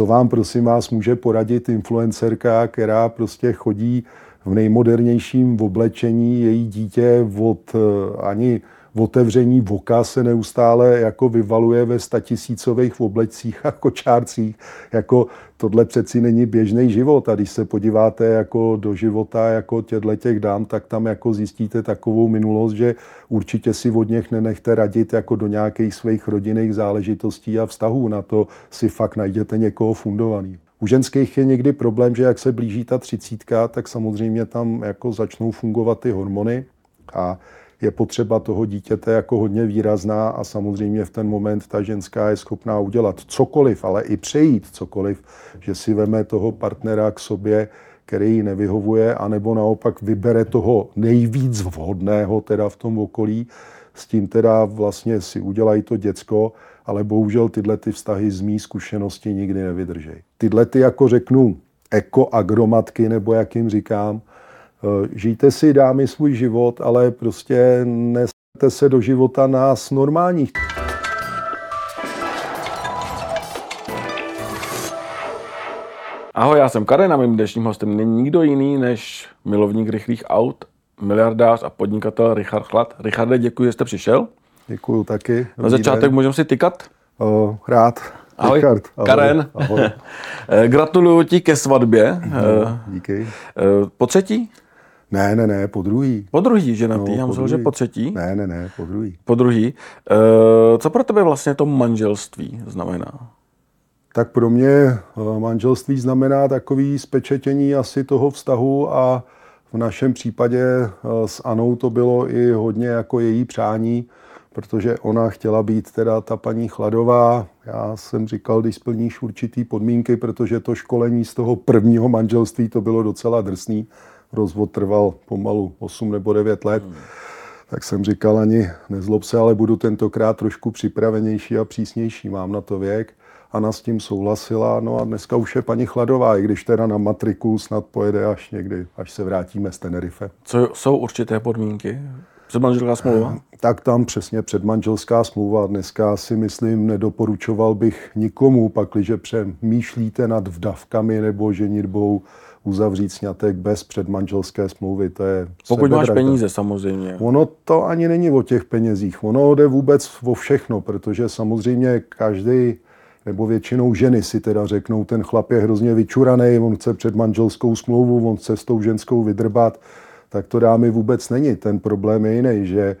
co vám prosím vás může poradit influencerka, která prostě chodí v nejmodernějším oblečení, její dítě od eh, ani otevření voka se neustále jako vyvaluje ve statisícových oblecích a kočárcích. Jako tohle přeci není běžný život. A když se podíváte jako do života jako těchto těch dám, tak tam jako zjistíte takovou minulost, že určitě si od něch nenechte radit jako do nějakých svých rodinných záležitostí a vztahů. Na to si fakt najděte někoho fundovaný. U ženských je někdy problém, že jak se blíží ta třicítka, tak samozřejmě tam jako začnou fungovat ty hormony a je potřeba toho dítěte jako hodně výrazná a samozřejmě v ten moment ta ženská je schopná udělat cokoliv, ale i přejít cokoliv, že si veme toho partnera k sobě, který ji nevyhovuje, anebo naopak vybere toho nejvíc vhodného teda v tom okolí, s tím teda vlastně si udělají to děcko, ale bohužel tyhle ty vztahy z mý zkušenosti nikdy nevydržej. Tyhle ty, jako řeknu, ekoagromatky, nebo jak jim říkám, žijte si, dámy, svůj život, ale prostě nesete se do života nás normálních. Ahoj, já jsem Karen a mým dnešním hostem není nikdo jiný než milovník rychlých aut, miliardář a podnikatel Richard Chlad. Richarde, děkuji, že jste přišel. Děkuji taky. Na začátek můžeme si tykat? O, rád. Ahoj, Richard, ahoj. Karen. Ahoj. Eh, gratuluju ti ke svatbě. Díky. Po třetí? Ne, ne, ne, po druhý. Po druhý ženatý, no, já myslel, že po třetí. Ne, ne, ne, po druhý. Po druhý. E, co pro tebe vlastně to manželství znamená? Tak pro mě eh, manželství znamená takový spečetění asi toho vztahu a v našem případě eh, s Anou to bylo i hodně jako její přání, protože ona chtěla být teda ta paní Chladová. Já jsem říkal, když splníš určitý podmínky, protože to školení z toho prvního manželství to bylo docela drsný, rozvod trval pomalu 8 nebo 9 let, hmm. tak jsem říkal ani nezlob se, ale budu tentokrát trošku připravenější a přísnější, mám na to věk. Ana s tím souhlasila, no a dneska už je paní Chladová, i když teda na matriku snad pojede až někdy, až se vrátíme z Tenerife. Co jsou určité podmínky? Předmanželská smlouva? Tak tam přesně předmanželská smlouva. Dneska si myslím, nedoporučoval bych nikomu, pakliže přemýšlíte nad vdavkami nebo ženitbou, uzavřít snětek bez předmanželské smlouvy. To je Pokud máš peníze samozřejmě. Ono to ani není o těch penězích. Ono jde vůbec o všechno, protože samozřejmě každý nebo většinou ženy si teda řeknou, ten chlap je hrozně vyčuraný, on chce předmanželskou smlouvu, on chce s tou ženskou vydrbat, tak to dámy vůbec není. Ten problém je jiný, že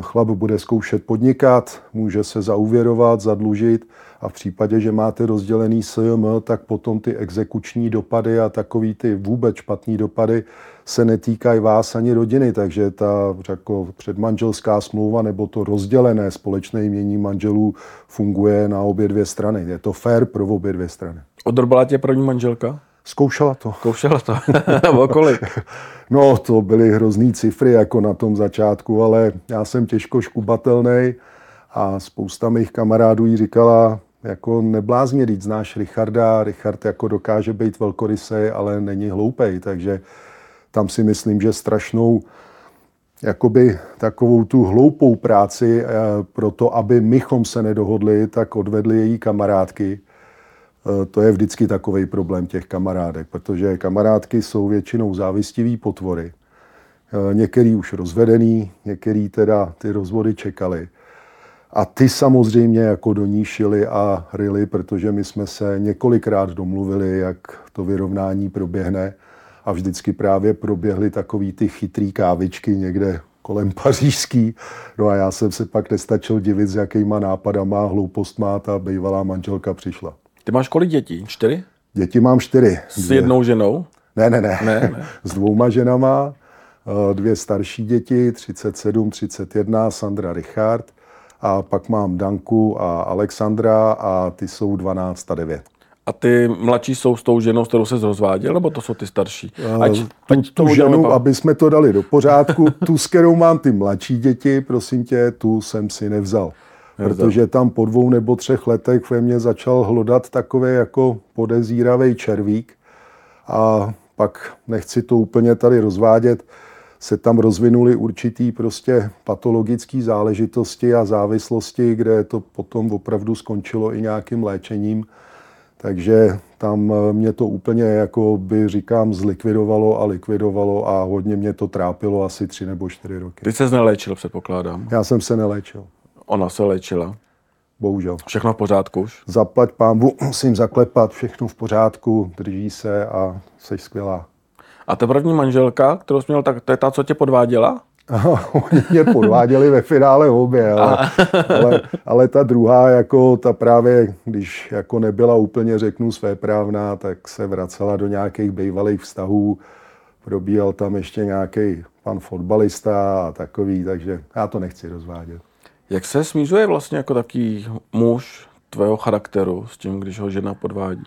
chlap bude zkoušet podnikat, může se zauvěrovat, zadlužit a v případě, že máte rozdělený SJM, tak potom ty exekuční dopady a takový ty vůbec špatný dopady se netýkají vás ani rodiny, takže ta jako předmanželská smlouva nebo to rozdělené společné jmění manželů funguje na obě dvě strany. Je to fair pro obě dvě strany. Odrbala tě první manželka? Zkoušela to. Zkoušela to. o kolik? no, to byly hrozný cifry jako na tom začátku, ale já jsem těžko škubatelný a spousta mých kamarádů jí říkala, jako neblázně říct, znáš Richarda, Richard jako dokáže být velkorysej, ale není hloupej, takže tam si myslím, že strašnou jakoby takovou tu hloupou práci eh, pro to, aby mychom se nedohodli, tak odvedli její kamarádky. Eh, to je vždycky takový problém těch kamarádek, protože kamarádky jsou většinou závistivý potvory. Eh, některý už rozvedený, některý teda ty rozvody čekali. A ty samozřejmě jako do ní šili a ryli, protože my jsme se několikrát domluvili, jak to vyrovnání proběhne. A vždycky právě proběhly takový ty chytrý kávičky někde kolem pařížský. No a já jsem se pak nestačil divit, s jakýma nápadama, má ta bývalá manželka přišla. Ty máš kolik dětí? Čtyři? Děti mám čtyři. S dvě. jednou ženou? Ne, ne, ne. ne, ne. S dvouma ženama. Eh, dvě starší děti, 37, 31, Sandra Richard a pak mám Danku a Alexandra a ty jsou 12 a 9. A ty mladší jsou s tou ženou, s kterou se rozváděl, nebo to jsou ty starší? Ať, tu, ať tu ženu, aby jsme to dali do pořádku, tu, s kterou mám ty mladší děti, prosím tě, tu jsem si nevzal. Protože tam po dvou nebo třech letech ve mně začal hlodat takový jako podezíravý červík. A pak nechci to úplně tady rozvádět, se tam rozvinuly určitý prostě patologické záležitosti a závislosti, kde to potom opravdu skončilo i nějakým léčením. Takže tam eh, mě to úplně, jako by říkám, zlikvidovalo a likvidovalo a hodně mě to trápilo asi tři nebo čtyři roky. Ty se neléčil, předpokládám. Já jsem se neléčil. Ona se léčila. Bohužel. Všechno v pořádku už? Zaplať pámbu, musím zaklepat, všechno v pořádku, drží se a jsi skvělá. A ta první manželka, kterou jsi měl, tak to je ta, co tě podváděla? Oni mě podváděli ve finále obě, ale, ale, ale, ta druhá, jako ta právě, když jako nebyla úplně, řeknu, právná, tak se vracela do nějakých bývalých vztahů, probíhal tam ještě nějaký pan fotbalista a takový, takže já to nechci rozvádět. Jak se smířuje vlastně jako taký muž tvého charakteru s tím, když ho žena podvádí?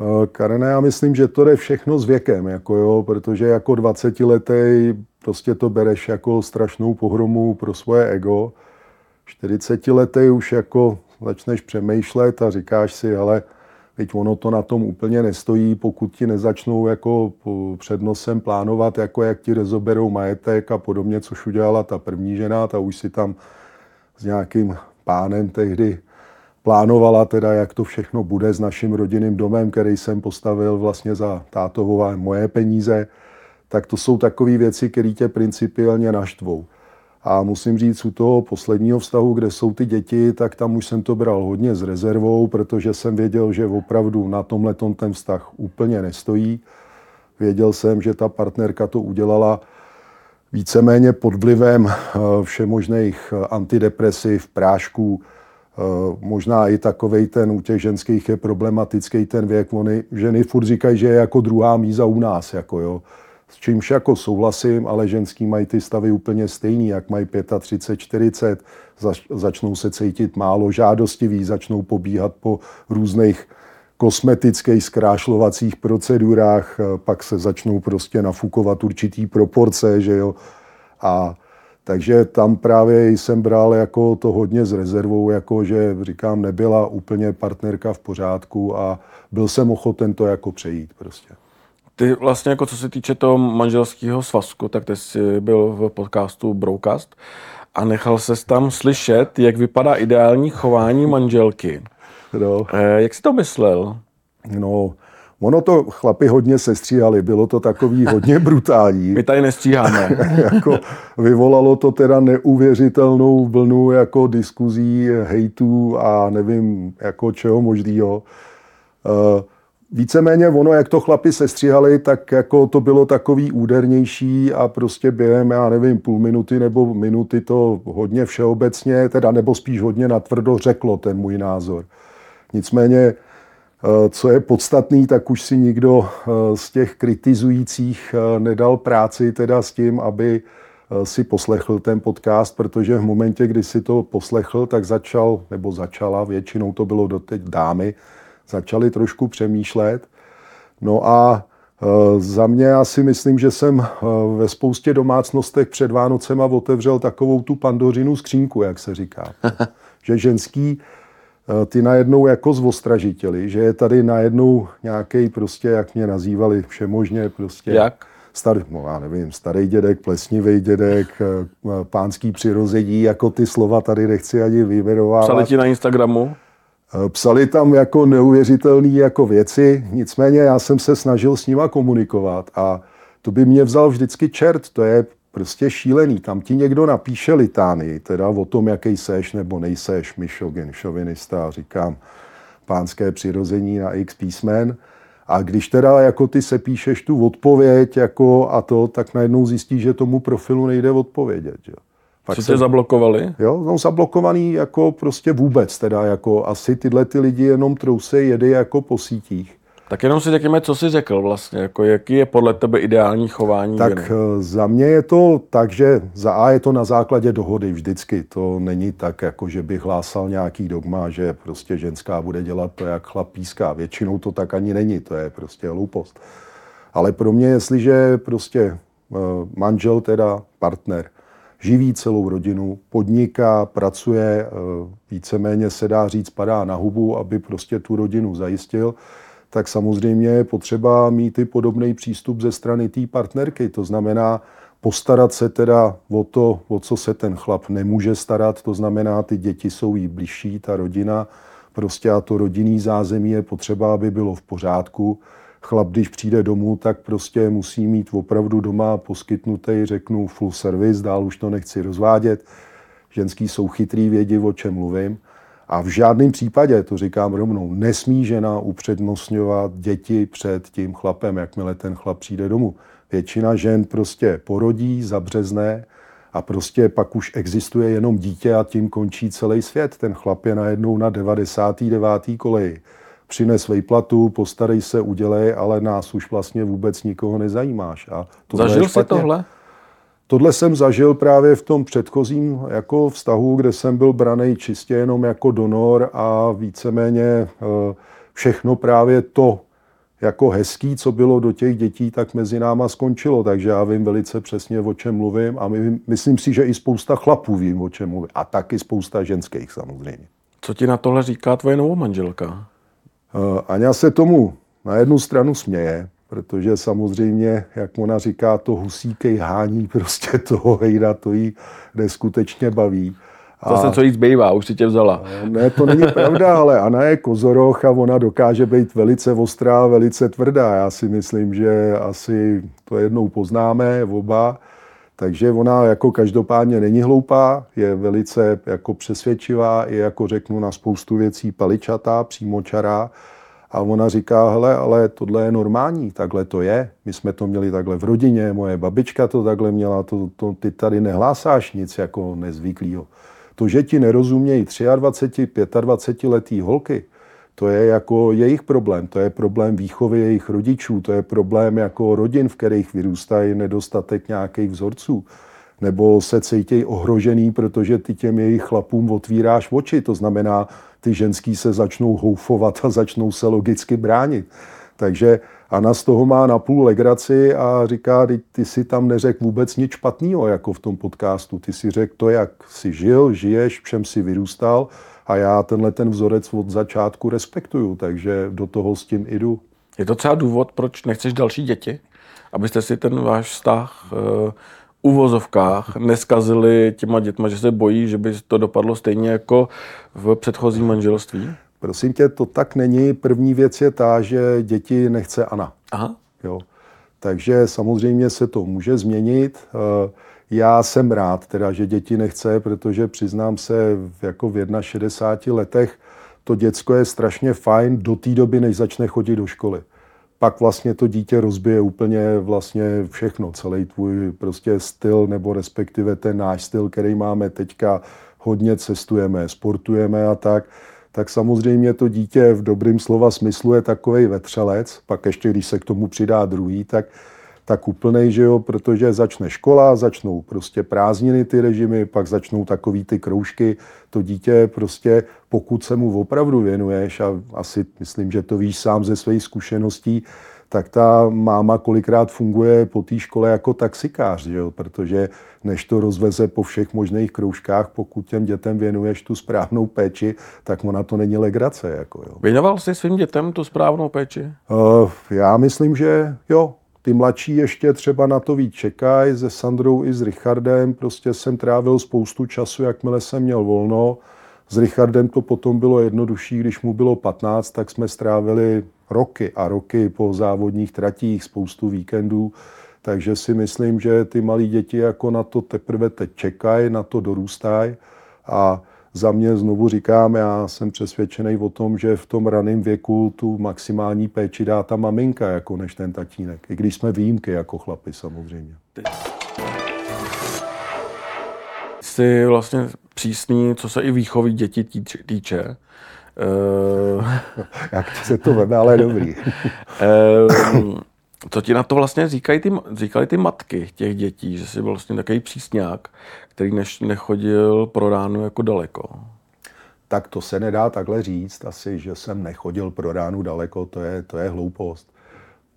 Eh, Karene, já myslím, že to jde všechno s věkem, jako jo, protože jako 20 letý prostě to bereš jako strašnou pohromu pro svoje ego. 40 letý už jako začneš přemýšlet a říkáš si, ale teď ono to na tom úplně nestojí, pokud ti nezačnou jako před nosem plánovat, jako jak ti rezoberou majetek a podobně, což udělala ta první žena, ta už si tam s nějakým pánem tehdy plánovala teda, jak to všechno bude s naším rodinným domem, který jsem postavil vlastně za tátovo a moje peníze, tak to jsou takové věci, které tě principiálně naštvou. A musím říct, u toho posledního vztahu, kde jsou ty děti, tak tam už jsem to bral hodně s rezervou, protože jsem věděl, že opravdu na tomhle ten vztah úplně nestojí. Věděl jsem, že ta partnerka to udělala víceméně pod vlivem eh, všemožných eh, antidepresiv, prášků, Eh, možná i takovej ten u těch ženských je problematický ten věk. Ony, ženy furt říkají, že je jako druhá míza u nás. Jako jo. S čímž jako souhlasím, ale ženský mají ty stavy úplně stejný, jak mají 35, 40, zač, začnou se cítit málo žádostivý, začnou pobíhat po různých kosmetických zkrášlovacích procedurách, eh, pak se začnou prostě nafukovat určitý proporce, že jo. A takže tam právě jsem bral jako to hodně s rezervou, jako že říkám, nebyla úplně partnerka v pořádku a byl jsem ochoten to jako přejít prostě. Ty vlastně jako co se týče toho manželského svazku, tak ty jsi byl v podcastu Broadcast a nechal se tam slyšet, jak vypadá ideální chování manželky. No. Eh, jak jsi to myslel? No, Ono to chlapi hodně sestříhali, bylo to takový hodně brutální. My tady nestříháme. jako vyvolalo to teda neuvěřitelnou vlnu jako diskuzí, hejtů a nevím jako čeho možného. Uh, víceméně ono, jak to chlapi sestříhali, tak jako to bylo takový údernější a prostě během, já nevím, půl minuty nebo minuty to hodně všeobecně, teda nebo spíš hodně natvrdo řeklo ten můj názor. Nicméně Eh, co je podstatný, tak už si nikdo eh, z těch kritizujících eh, nedal práci teda s tím, aby si poslechl ten podcast, protože v momentě, kdy si to poslechl, tak začal, nebo začala, většinou to bylo doteď dámy, začali trošku přemýšlet. No a za mě já si myslím, že jsem ve spoustě domácnostech před Vánocema otevřel takovou tu pandořinu skřínku, jak se říká. že ženský ty najednou jako zvostražitili, že je tady najednou nějaký prostě, jak mě nazývali všemožně prostě. Jak? Star, no já nevím, starý dědek, plesnivý dědek, eh, pánský přirození, jako ty slova tady nechci ani vyjmenovat. Psali ti na Instagramu? Eh, psali tam jako neuvěřitelné jako věci, nicméně já jsem se snažil s nima komunikovat a to by mě vzal vždycky čert, to je prostě šílený. Tam ti někdo napíše litány, teda o tom, jaký seš nebo nejseš, myšogin, šovinista, říkám, pánské přirození na x písmen. A když teda jako ty se píšeš tu odpověď jako a to, tak najednou zjistíš, že tomu profilu nejde odpovědět. Jo. Pak se tě zablokovali? Jo, no zablokovaný jako prostě vůbec teda, jako asi tyhle ty lidi jenom trouse jedy jako po sítích. Tak jenom si řekněme, co jsi řekl vlastně, jako jaký je podle tebe ideální chování Tak ženy? Eh, za mě je to tak, že za A je to na základě dohody vždycky. To není tak, jako že bych hlásal nějaký dogma, že prostě ženská bude dělat to, jak chlap píská. Většinou to tak ani není, to je prostě hloupost. Ale pro mě, jestliže prostě eh, manžel, teda partner, živí celou rodinu, podniká, pracuje, eh, víceméně se dá říct, padá na hubu, aby prostě tu rodinu zajistil, tak samozřejmě je potřeba mít i podobný přístup ze strany té partnerky. To znamená postarat se teda o to, o co se ten chlap nemůže starat, to znamená, ty děti jsou jí blížší, ta rodina, prostě a to rodinný zázemí je potřeba, aby bylo v pořádku. Chlap, když přijde domů, tak prostě musí mít opravdu doma poskytnutý, řeknu, full service, dál už to nechci rozvádět. Ženský jsou chytrý, vědí, o čem mluvím. A v žádném případě, to říkám rovnou, nesmí žena upřednostňovat děti před tím chlapem, jakmile ten chlap přijde domů. Většina žen prostě porodí, zabřezne a prostě pak už existuje jenom dítě a tím končí celý svět. Ten chlap je najednou na 99. koleji. Přines platu, postarej se, udělej, ale nás už vlastně vůbec nikoho nezajímáš. A Zažil jsi tohle? Tohle jsem zažil právě v tom předchozím jako vztahu, kde jsem byl braný čistě jenom jako donor a víceméně eh, všechno právě to jako hezký, co bylo do těch dětí, tak mezi náma skončilo. Takže já vím velice přesně, o čem mluvím a my, myslím si, že i spousta chlapů vím, o čem mluvím. A taky spousta ženských samozřejmě. Co ti na tohle říká tvoje novou manželka? Uh, Aňa se tomu na jednu stranu směje, protože samozřejmě, jak ona říká, to husíkej hání prostě toho hejda, to jí neskutečně baví. A... se co jí zbývá, už si tě vzala. Ne, to není pravda, ale Ana je kozoroch a ona dokáže být velice ostrá, velice tvrdá. Já si myslím, že asi to jednou poznáme oba. Takže ona jako každopádně není hloupá, je velice jako přesvědčivá, je jako řeknu na spoustu věcí paličatá, přímočará. A ona říká, hele, ale tohle je normální, takhle to je. My jsme to měli takhle v rodině, moje babička to takhle měla, to, to, ty tady nehlásáš nic jako nezvyklého. To, že ti nerozumějí 23, 25 letý holky, to je jako jejich problém, to je problém výchovy jejich rodičů, to je problém jako rodin, v kterých vyrůstají nedostatek nějakých vzorců. Nebo se cítějí ohrožený, protože ty těm jejich chlapům otvíráš oči. To znamená, ty ženský se začnou houfovat a začnou se logicky bránit. Takže Ana z toho má na půl legraci a říká, ty, ty si tam neřekl vůbec nic špatného, jako v tom podcastu. Ty si řekl to, jak jsi žil, žiješ, v čem jsi vyrůstal a já tenhle ten vzorec od začátku respektuju, takže do toho s tím jdu. Je to třeba důvod, proč nechceš další děti? Abyste si ten váš vztah uh, uvozovkách neskazili těma dětma, že se bojí, že by to dopadlo stejně jako v předchozím manželství? Prosím tě, to tak není. První věc je ta, že děti nechce Ana. Aha. Jo. Takže samozřejmě se to může změnit. Eh, já jsem rád, teda, že děti nechce, protože přiznám se, jako v 61 letech to děcko je strašně fajn do té doby, než začne chodit do školy. Pak vlastně to dítě rozbije úplně vlastně všechno, celý tvůj prostě styl, nebo respektive ten náš styl, který máme teďka, hodně cestujeme, sportujeme a tak. Tak samozřejmě to dítě v dobrým slova smyslu je takový vetřelec, pak ještě když se k tomu přidá druhý, tak, tak úplnej, že jo, protože začne škola, začnou prostě prázdniny ty režimy, pak začnou takový ty kroužky, to dítě prostě, pokud se mu opravdu věnuješ, a asi myslím, že to víš sám ze svých zkušeností, tak ta máma kolikrát funguje po té škole jako taxikář, že jo? protože než to rozveze po všech možných kroužkách, pokud těm dětem věnuješ tu správnou péči, tak ona to není legrace. Jako, jo. Věnoval jsi svým dětem tu správnou péči? Uh, já myslím, že jo. Ty mladší ještě třeba na to víc čekají, se Sandrou i s Richardem. Prostě jsem trávil spoustu času, jakmile jsem měl volno. S Richardem to potom bylo jednodušší, když mu bylo 15, tak jsme strávili roky a roky po závodních tratích, spoustu víkendů. Takže si myslím, že ty malí děti jako na to teprve teď čekají, na to dorůstají. A za mě znovu říkám, já jsem přesvědčený o tom, že v tom raném věku tu maximální péči dá ta maminka, jako než ten tatínek. I když jsme výjimky jako chlapi samozřejmě. Jsi vlastně přísný, co se i výchovy dětí týče. Uh, Jak se to veme, ale dobrý. uh, co ti na to vlastně říkají ty, říkali ty matky těch dětí, že jsi byl vlastně takový přísňák, který než nechodil pro ránu jako daleko? Tak to se nedá takhle říct asi, že jsem nechodil pro ránu daleko, to je, to je hloupost.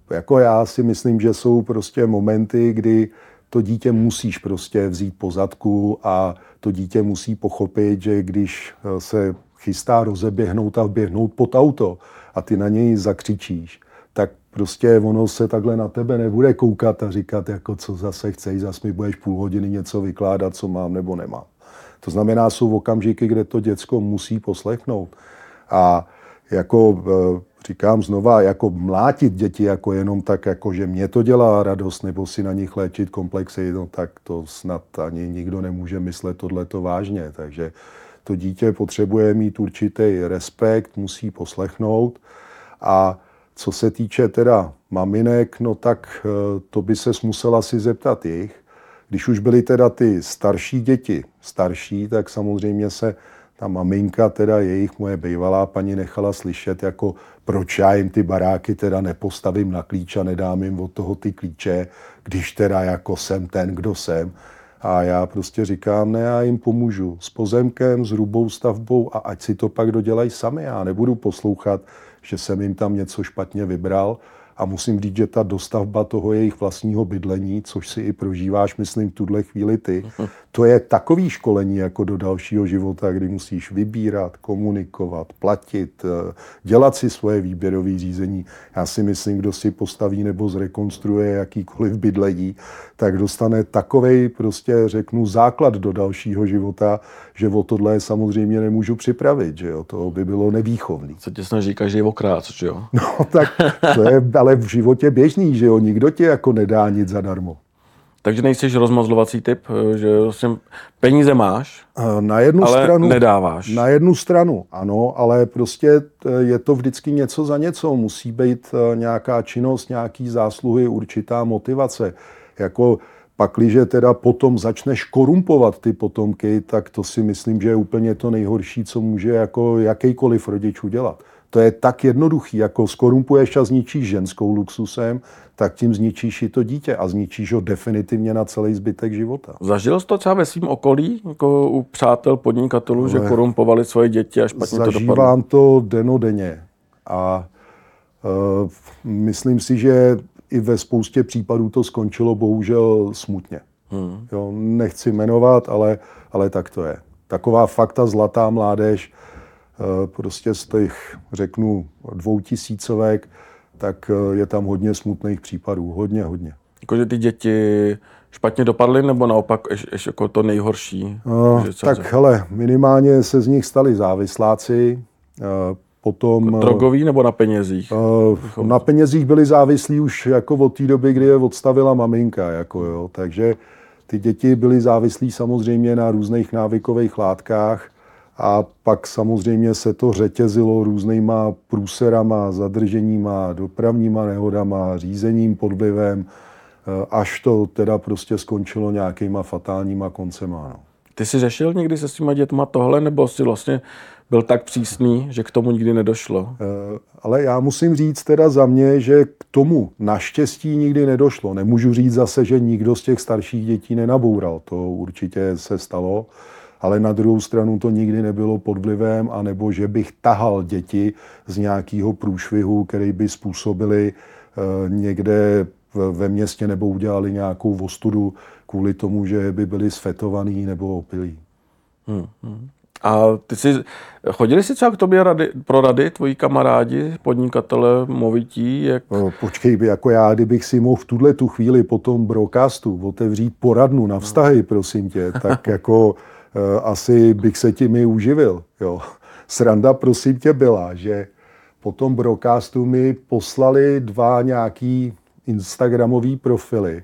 Jako já si myslím, že jsou prostě momenty, kdy to dítě musíš prostě vzít po zadku a to dítě musí pochopit, že když se chystá rozeběhnout a vběhnout pod auto a ty na něj zakřičíš, prostě ono se takhle na tebe nebude koukat a říkat, jako co zase chceš, zase mi budeš půl hodiny něco vykládat, co mám nebo nemám. To znamená, jsou okamžiky, kde to děcko musí poslechnout. A jako říkám znova, jako mlátit děti jako jenom tak, jako že mě to dělá radost, nebo si na nich léčit komplexy, no tak to snad ani nikdo nemůže myslet tohleto vážně. Takže to dítě potřebuje mít určitý respekt, musí poslechnout a co se týče teda maminek, no tak eh, to by se musela si zeptat jich. Když už byly teda ty starší děti starší, tak samozřejmě se ta maminka, teda jejich moje bývalá paní nechala slyšet, jako proč já jim ty baráky teda nepostavím na klíč a nedám jim od toho ty klíče, když teda jako jsem ten, kdo jsem. A já prostě říkám, ne, já jim pomůžu s pozemkem, s hrubou stavbou a ať si to pak dodělají sami. Já nebudu poslouchat, že jsem jim tam něco špatně vybral, a musím říct, že ta dostavba toho jejich vlastního bydlení, což si i prožíváš, myslím, v tuhle chvíli ty, to je takový školení jako do dalšího života, kdy musíš vybírat, komunikovat, platit, eh, dělat si svoje výběrové řízení. Já si myslím, kdo si postaví nebo zrekonstruuje jakýkoliv bydlení, tak dostane takovej prostě, řeknu, základ do dalšího života, že o tohle samozřejmě nemůžu připravit, že jo, to by bylo nevýchovný. Co tě snaží každý okrát, že jo? No tak to je ale v životě běžný, že jo, nikdo tě jako nedá nic zadarmo. Takže nejsi rozmazlovací typ, že vlastně peníze máš, na jednu ale stranu, nedáváš. Na jednu stranu, ano, ale prostě je to vždycky něco za něco. Musí být eh, nějaká činnost, nějaký zásluhy, určitá motivace. Jako Pakliže teda potom začneš korumpovat ty potomky, tak to si myslím, že je úplně to nejhorší, co může jako jakýkoliv rodič udělat. To je tak jednoduchý, jako skorumpuješ a zničíš ženskou luxusem, tak tím zničíš i to dítě a zničíš ho definitivně na celý zbytek života. Zažil jsi to třeba ve svém okolí, jako u přátel podnikatelů, Ale že korumpovali svoje děti a špatně to dopadlo? Zažívám to denodenně a uh, myslím si, že i ve spoustě případů to skončilo bohužel smutně. Hmm. Jo, nechci jmenovat, ale, ale tak to je. Taková fakta zlatá mládež, prostě z těch, řeknu, dvou tisícovek, tak eh, je tam hodně smutných případů. Hodně, hodně. Jakože ty děti špatně dopadly, nebo naopak ještě jako to nejhorší? Uh, tak hele, minimálně se z nich stali závisláci, uh, Potom, jako drogový nebo na penězích? Uh, na penězích byli závislí už jako od té doby, kdy je odstavila maminka. Jako jo. Takže ty děti byly závislí samozřejmě na různých návykových látkách a pak samozřejmě se to řetězilo různýma průserama, zadrženíma, dopravníma nehodama, řízením pod vlivem, eh, až to teda prostě skončilo nějakýma fatálníma koncema. No. Ty jsi řešil někdy se svýma dětma tohle, nebo si vlastně byl tak přísný, že k tomu nikdy nedošlo. Eh, ale já musím říct teda za mě, že k tomu naštěstí nikdy nedošlo. Nemůžu říct zase, že nikdo z těch starších dětí nenaboural. To určitě se stalo. Ale na druhou stranu to nikdy nebylo pod vlivem, anebo že bych tahal děti z nějakého průšvihu, který by způsobili eh, někde ve městě nebo udělali nějakou vostudu kvůli tomu, že by byli sfetovaný nebo opilí. Hmm, hmm. A ty jsi, chodili si třeba k tobě rady, pro rady, tvoji kamarádi, podnikatele, movití? Jak... No, počkej, jako já, kdybych si mohl v tuhle tu chvíli po tom broadcastu otevřít poradnu na vztahy, prosím tě, tak jako asi bych se tím i uživil. Jo. Sranda, prosím tě, byla, že po tom broadcastu mi poslali dva nějaký Instagramový profily,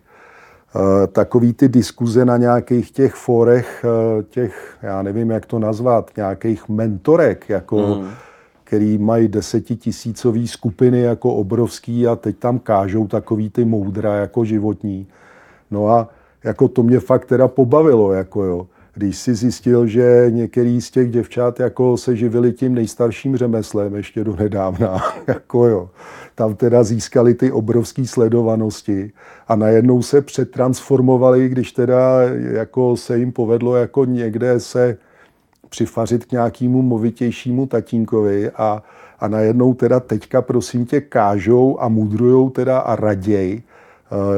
Eh, takový ty diskuze na nějakých těch forech, eh, těch, já nevím, jak to nazvat, nějakých mentorek, jako, mm. který mají desetitisícový skupiny jako obrovský a teď tam kážou takový ty moudra jako životní. No a jako to mě fakt teda pobavilo, jako jo. Když si zjistil, že některý z těch děvčat jako se živili tím nejstarším řemeslem ještě do nedávna, jako jo tam teda získali ty obrovské sledovanosti a najednou se přetransformovali, když teda jako se jim povedlo jako někde se přifařit k nějakému movitějšímu tatínkovi a, a najednou teda teďka prosím tě kážou a mudrujou teda a raději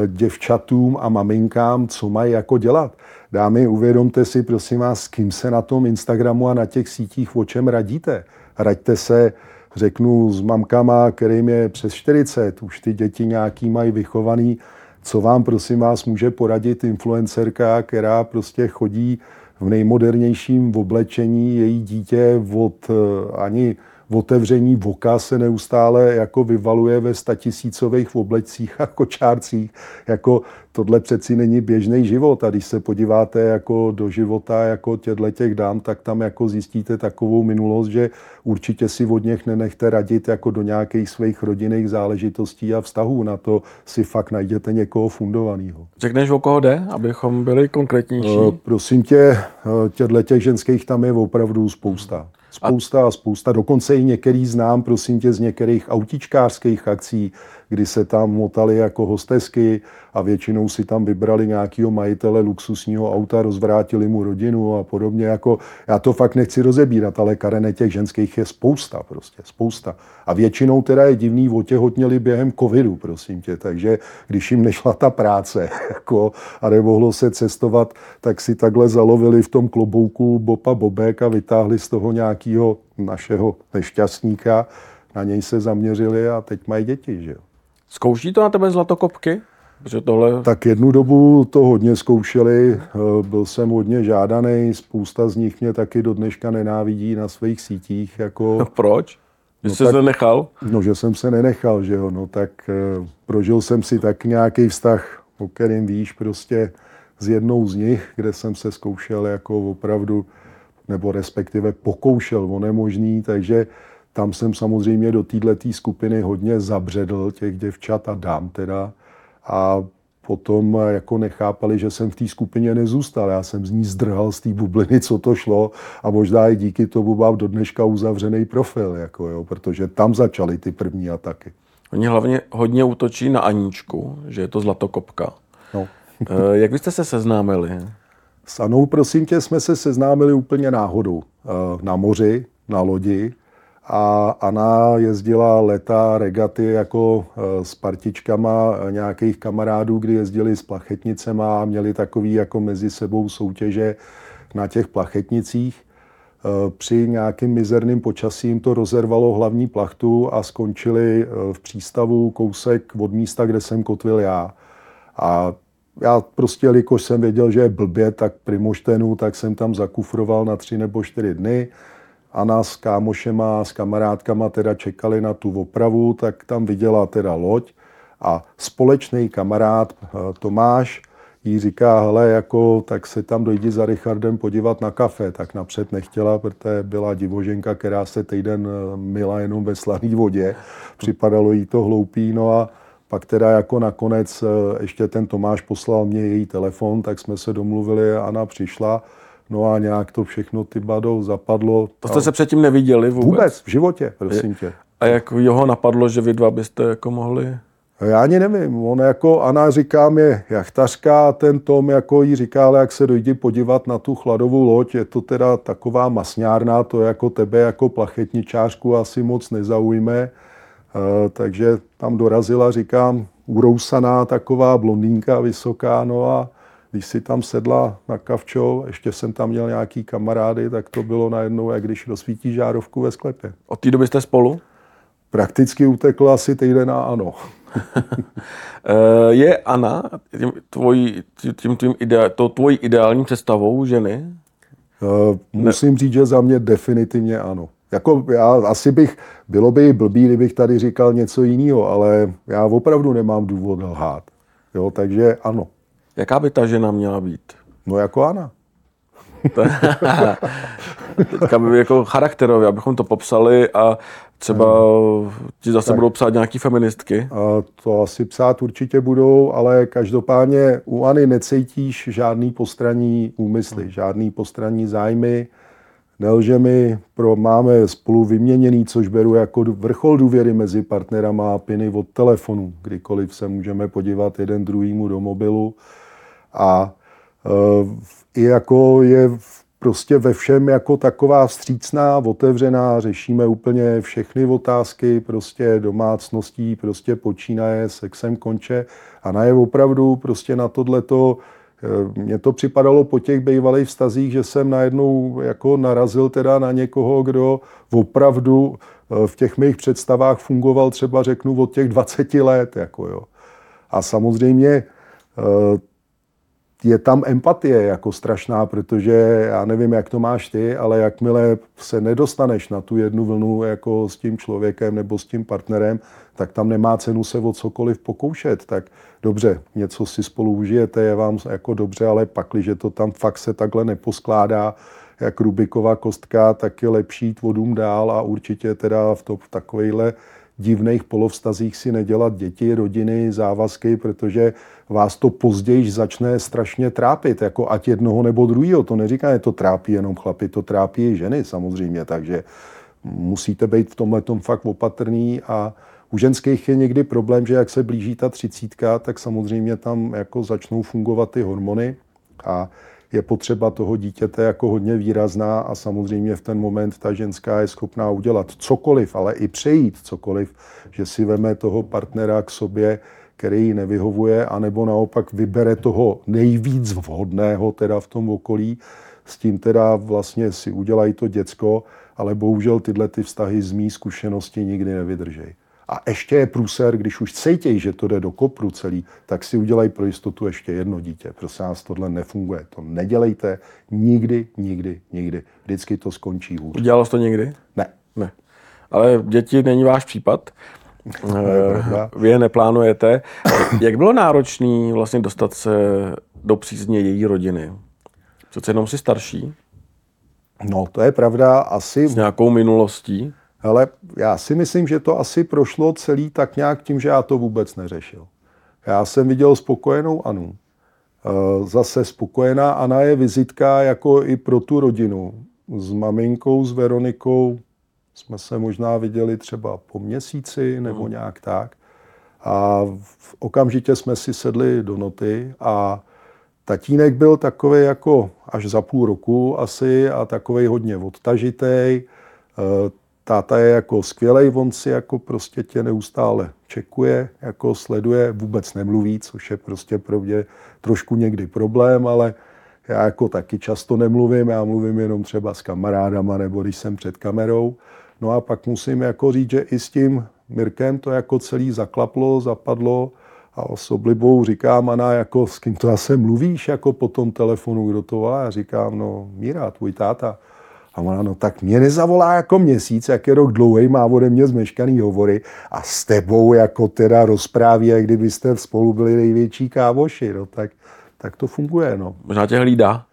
děvčatům a maminkám, co mají jako dělat. Dámy, uvědomte si, prosím vás, s kým se na tom Instagramu a na těch sítích o čem radíte. Raďte se řeknu s mamkama, kterým je přes 40, už ty děti nějaký mají vychovaný, co vám prosím vás může poradit influencerka, která prostě chodí v nejmodernějším oblečení, její dítě od, eh, ani otevření voka se neustále jako vyvaluje ve statisícových oblecích a kočárcích. Jako tohle přeci není běžný život. A když se podíváte jako do života jako těchto těch dám, tak tam jako zjistíte takovou minulost, že určitě si od něch nenechte radit jako do nějakých svých rodinných záležitostí a vztahů. Na to si fakt najděte někoho fundovaného. Řekneš, o koho jde, abychom byli konkrétnější? Uh, prosím tě, těchto těch ženských tam je opravdu spousta. Spousta a spousta, dokonce i některý znám, prosím tě, z některých autičkářských akcí, kdy se tam motali jako hostesky a většinou si tam vybrali nějakého majitele luxusního auta, rozvrátili mu rodinu a podobně. Jako, já to fakt nechci rozebírat, ale karene těch ženských je spousta prostě, spousta. A většinou teda je divný, otěhotněli během covidu, prosím tě. Takže když jim nešla ta práce jako, a nemohlo se cestovat, tak si takhle zalovili v tom klobouku Bopa Bobek a vytáhli z toho nějakého našeho nešťastníka na něj se zaměřili a teď mají děti, že jo. Zkouší to na tebe zlatokopky? Že tohle... Tak jednu dobu to hodně zkoušeli, eh, byl jsem hodně žádaný, spousta z nich mě taky do dneška nenávidí na svých sítích. Jako... No proč? Že no jsi se nenechal? No, že jsem se nenechal, že jo, no tak uh, prožil jsem si tak nějaký vztah, o kterým víš, prostě s jednou z nich, kde jsem se zkoušel jako opravdu, nebo respektive pokoušel o nemožný, takže tam jsem samozřejmě do této skupiny hodně zabředl, těch děvčat a dám teda. A potom jako nechápali, že jsem v té skupině nezůstal. Já jsem z ní zdrhal z té bubliny, co to šlo a možná i díky tomu mám do dneška uzavřený profil, jako jo, protože tam začaly ty první ataky. Oni hlavně hodně útočí na Aníčku, že je to zlatokopka. No. Eh, jak byste se seznámili? S Anou, prosím tě, jsme se seznámili úplně náhodou. Eh, na moři, na lodi a Anna jezdila leta regaty jako e, s partičkama nějakých kamarádů, kdy jezdili s plachetnicema a měli takový jako mezi sebou soutěže na těch plachetnicích. E, při nějakým mizerným počasím to rozervalo hlavní plachtu a skončili v přístavu kousek od místa, kde jsem kotvil já. A já prostě, jelikož jsem věděl, že je blbě, tak Primoštenu, tak jsem tam zakufroval na tři nebo čtyři dny a nás s kámošema, s kamarádkama teda čekali na tu opravu, tak tam viděla teda loď a společný kamarád eh, Tomáš jí říká, hele, jako, tak se tam dojdi za Richardem podívat na kafe. Tak napřed nechtěla, protože byla divoženka, která se týden eh, mila jenom ve slaný vodě. Připadalo jí to hloupý, no a pak teda jako nakonec eh, ještě ten Tomáš poslal mě její telefon, tak jsme se domluvili a Anna přišla. No a nějak to všechno ty badou zapadlo. To jste se předtím neviděli vůbec? Vůbec, v životě, prosím tě. A jak jeho napadlo, že vy dva byste jako mohli? Já ani nevím. On jako, Ana říká je jachtařka, ten Tom jako jí říká, ale jak se dojdi podívat na tu chladovou loď, je to teda taková masňárna, to jako tebe jako plachetničářku asi moc nezaujme. Uh, takže tam dorazila, říkám, urousaná taková blondýnka vysoká, no a když si tam sedla na kavčo, ještě jsem tam měl nějaký kamarády, tak to bylo najednou, jak když rozsvítí žárovku ve sklepě. Od té doby jste spolu? Prakticky uteklo asi týden a ano. Eh, je Ana tím, tvojí, tím, tím ide, to tvojí ideální představou ženy? Uh, musím ne. říct, že za mě definitivně ano. Jako já asi bych, bylo by blbý, kdybych tady říkal něco jiného, ale já opravdu nemám důvod lhát. Jo, takže ano. Jaká by ta žena měla být? No jako Ana. Teďka by jako charakterově, abychom to popsali a třeba ti zase tak. budou psát nějaký feministky. A to asi psát určitě budou, ale každopádně u Any necítíš žádný postraní úmysly, hmm. žádný postraní zájmy. Nelže mi, pro, máme spolu vyměněný, což beru jako vrchol důvěry mezi partnerama a piny od telefonu. Kdykoliv se můžeme podívat jeden druhýmu do mobilu a e, i jako je prostě ve všem jako taková vstřícná, otevřená, řešíme úplně všechny otázky, prostě domácností, prostě počínaje, sexem konče a na je opravdu prostě na tohleto e, mně to připadalo po těch bývalých vztazích, že jsem najednou jako narazil teda na někoho, kdo opravdu e, v těch mých představách fungoval třeba řeknu od těch 20 let. Jako jo. A samozřejmě je tam empatie jako strašná, protože já nevím, jak to máš ty, ale jakmile se nedostaneš na tu jednu vlnu jako s tím člověkem nebo s tím partnerem, tak tam nemá cenu se o cokoliv pokoušet. Tak dobře, něco si spolu užijete, je vám jako dobře, ale pak, že to tam fakt se takhle neposkládá, jak Rubiková kostka, tak je lepší jít vodům dál a určitě teda v, to, v takovejhle divných polovstazích si nedělat děti, rodiny, závazky, protože vás to později začne strašně trápit, jako ať jednoho nebo druhého. To neříká, že to trápí jenom chlapy, to trápí i ženy samozřejmě, takže musíte být v tomhle tom fakt opatrný a u ženských je někdy problém, že jak se blíží ta třicítka, tak samozřejmě tam jako začnou fungovat ty hormony a je potřeba toho dítěte jako hodně výrazná a samozřejmě v ten moment ta ženská je schopná udělat cokoliv, ale i přejít cokoliv, že si veme toho partnera k sobě, který jí nevyhovuje, anebo naopak vybere toho nejvíc vhodného teda v tom okolí, s tím teda vlastně si udělají to děcko, ale bohužel tyhle ty vztahy z mý zkušenosti nikdy nevydržejí. A ještě je průser, když už cítějí, že to jde do kopru celý, tak si udělají pro jistotu ještě jedno dítě. Prosím vás, tohle nefunguje. To nedělejte nikdy, nikdy, nikdy. Vždycky to skončí hůř. Udělalo jsi to někdy? Ne. Ne. Ale děti není váš případ. Eh, vy je neplánujete. Jak bylo náročné vlastně dostat se do přízně její rodiny? Přece jenom si starší? No, to je pravda. Asi... S nějakou minulostí? Ale já si myslím, že to asi prošlo celý tak nějak tím, že já to vůbec neřešil. Já jsem viděl spokojenou Anu. E, zase spokojená Ana je vizitka jako i pro tu rodinu. S maminkou, s Veronikou jsme se možná viděli třeba po měsíci nebo hmm. nějak tak. A v okamžitě jsme si sedli do noty a tatínek byl takový jako až za půl roku asi a takový hodně odtažitej. Táta je jako skvělej, on si jako prostě tě neustále čekuje, jako sleduje, vůbec nemluví, což je prostě pro mě trošku někdy problém, ale já jako taky často nemluvím, já mluvím jenom třeba s kamarádama nebo když jsem před kamerou. No a pak musím jako říct, že i s tím Mirkem to jako celý zaklaplo, zapadlo a s oblibou říkám, Ana, jako s kým to asi mluvíš jako po tom telefonu, kdo to volá? Já říkám, no Míra, tvůj táta. A ona, no tak mě nezavolá jako měsíc, jak je rok dlouhý, má ode mě zmeškaný hovory a s tebou jako teda rozpráví, jak kdybyste spolu byli největší kávoši, no tak, tak to funguje, no. Možná tě hlídá.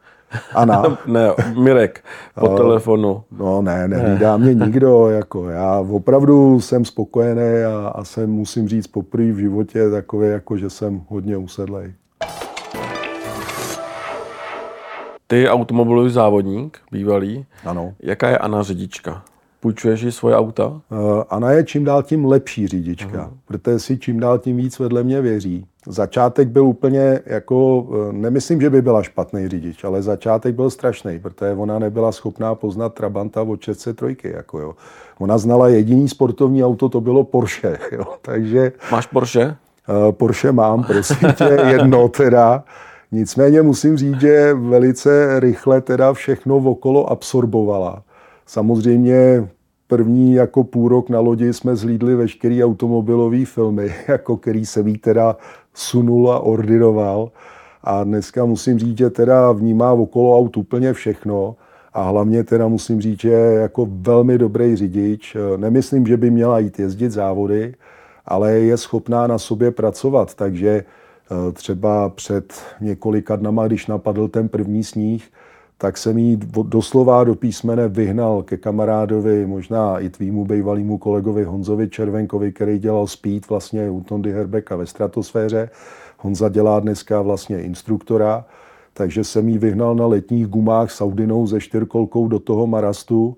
Ana. ne, Mirek, po no, telefonu. No ne, nehlídá ne. mě nikdo, jako já opravdu jsem spokojený a, a jsem, musím říct, poprvé v životě takový, jako že jsem hodně usedlej. Ty automobilový závodník, bývalý. Ano. Jaká je Anna řidička? Půjčuješ jí svoje auta? Uh, Anna je čím dál tím lepší řidička, uh-huh. protože si čím dál tím víc vedle mě věří. Začátek byl úplně jako, eh, nemyslím, že by byla špatný řidič, ale začátek byl strašný, protože ona nebyla schopná poznat Trabanta od 603. Jako jo. Ona znala jediný sportovní auto, to bylo Porsche. Jo. Takže, Máš Porsche? Uh, Porsche mám, prosím tě, jedno teda. Nicméně musím říct, že velice rychle teda všechno okolo absorbovala. Samozřejmě první jako půl rok na lodi jsme zhlídli veškerý automobilový filmy, jako který se ví teda sunul a ordinoval. A dneska musím říct, že teda vnímá okolo aut úplně všechno. A hlavně teda musím říct, že jako velmi dobrý řidič. Nemyslím, že by měla jít jezdit závody, ale je schopná na sobě pracovat. Takže třeba před několika dnama, když napadl ten první sníh, tak jsem jí doslova do písmene vyhnal ke kamarádovi, možná i tvýmu bývalýmu kolegovi Honzovi Červenkovi, který dělal speed vlastně u Tondy Herbeka ve stratosféře. Honza dělá dneska vlastně instruktora, takže jsem jí vyhnal na letních gumách s Audinou ze čtyřkolkou do toho marastu.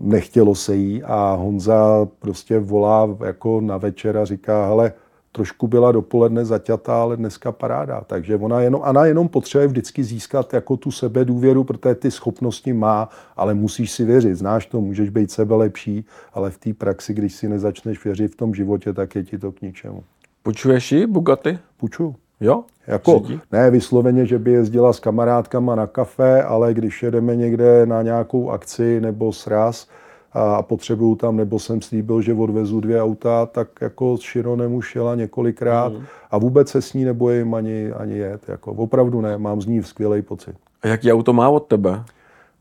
Nechtělo se jí a Honza prostě volá jako na večer a říká, hele, trošku byla dopoledne zaťatá, ale dneska paráda. Takže ona jenom, ona jenom potřebuje vždycky získat jako tu sebe důvěru, protože ty schopnosti má, ale musíš si věřit. Znáš to, můžeš být sebe lepší, ale v té praxi, když si nezačneš věřit v tom životě, tak je ti to k ničemu. Počuješ ji Bugatti? Půjču. Jo? Jako, ne vysloveně, že by jezdila s kamarádkama na kafe, ale když jedeme někde na nějakou akci nebo sraz, a potřebuju tam, nebo jsem slíbil, že odvezu dvě auta, tak jako s Chironem už jela několikrát mm. a vůbec se s ní nebojím ani, ani jet. Jako opravdu ne, mám z ní skvělý pocit. A jaký auto má od tebe?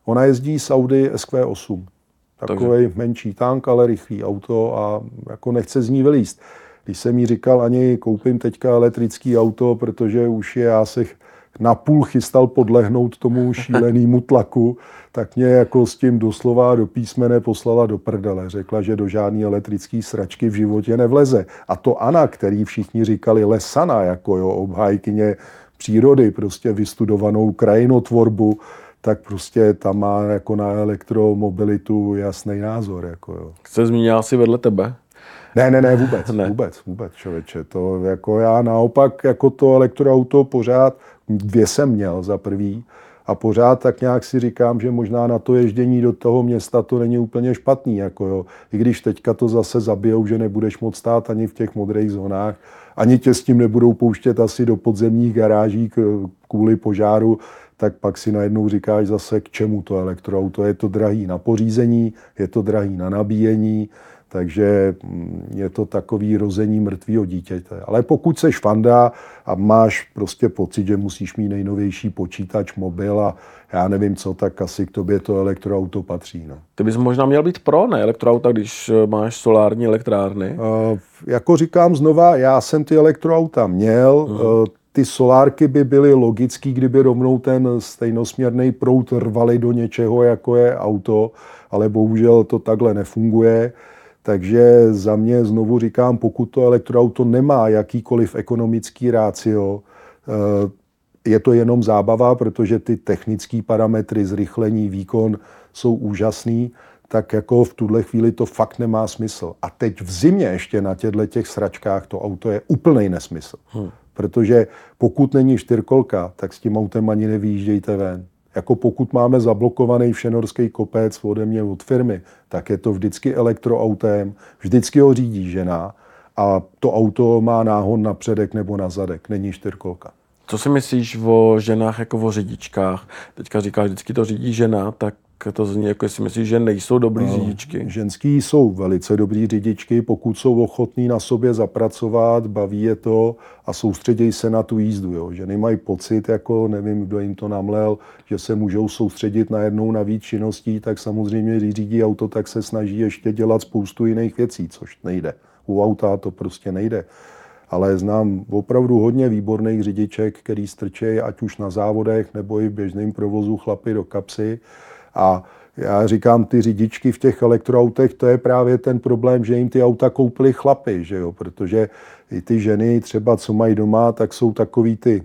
Ona jezdí s Audi SQ8. Takový Takže... menší tank, ale rychlý auto a jako nechce z ní vylíst. Když jsem jí říkal, ani koupím teďka elektrický auto, protože už je já se napůl chystal podlehnout tomu šílenému tlaku, tak mě jako s tím doslova do písmene poslala do prdele. Řekla, že do žádný elektrický sračky v životě nevleze. A to Ana, který všichni říkali lesana, jako jo, obhájkyně přírody, prostě vystudovanou krajinotvorbu, tak prostě tam má jako na elektromobilitu jasný názor. Jako jo. Se zmínila asi vedle tebe? Ne, ne, ne, vůbec, ne. vůbec, vůbec, člověče. To jako já naopak jako to elektroauto pořád, dvě jsem měl za prvý, a pořád tak nějak si říkám, že možná na to ježdění do toho města to není úplně špatný. Jako jo. I když teďka to zase zabijou, že nebudeš moc stát ani v těch modrých zónách, ani tě s tím nebudou pouštět asi do podzemních garáží kvůli požáru, tak pak si najednou říkáš zase, k čemu to elektroauto. Je to drahý na pořízení, je to drahý na nabíjení, takže mm, je to takový rození mrtvého dítěte. Ale pokud seš fanda a máš prostě pocit, že musíš mít nejnovější počítač, mobil a já nevím co, tak asi k tobě to elektroauto patří. No. Ty bys možná měl být pro, ne? Elektroauta, když eh, máš solární elektrárny? Uh, jako říkám znova, já jsem ty elektroauta měl, uh-huh. uh, ty solárky by byly logický, kdyby rovnou ten stejnosměrný prout rvali do něčeho, jako je auto, ale bohužel to takhle nefunguje. Takže za mě znovu říkám, pokud to elektroauto nemá jakýkoliv ekonomický rácio, eh, je to jenom zábava, protože ty technické parametry, zrychlení, výkon jsou úžasný, tak jako v tuhle chvíli to fakt nemá smysl. A teď v zimě ještě na těchto těch sračkách to auto je úplný nesmysl. Hmm. Protože pokud není čtyřkolka, tak s tím autem ani nevyjíždějte ven. Jako pokud máme zablokovaný všenorský kopec ode mě od firmy, tak je to vždycky elektroautem, vždycky ho řídí žena a to auto má náhon na předek nebo na zadek, není čtyřkolka. Co si myslíš o ženách jako o řidičkách? Teďka říkáš, vždycky to řídí žena, tak to zní, jako si myslíš, že nejsou dobrý no, řidičky. Ženský jsou velice dobrý řidičky, pokud jsou ochotní na sobě zapracovat, baví je to a soustředí se na tu jízdu. Jo. Ženy mají pocit, jako nevím, kdo jim to namlel, že se můžou soustředit na jednou na víc činností, tak samozřejmě, když řídí auto, tak se snaží ještě dělat spoustu jiných věcí, což nejde. U auta to prostě nejde ale znám opravdu hodně výborných řidiček, který strčejí ať už na závodech nebo i v běžném provozu chlapy do kapsy a já říkám, ty řidičky v těch elektroautech, to je právě ten problém, že jim ty auta koupili chlapy, že jo? protože i ty ženy třeba, co mají doma, tak jsou takový ty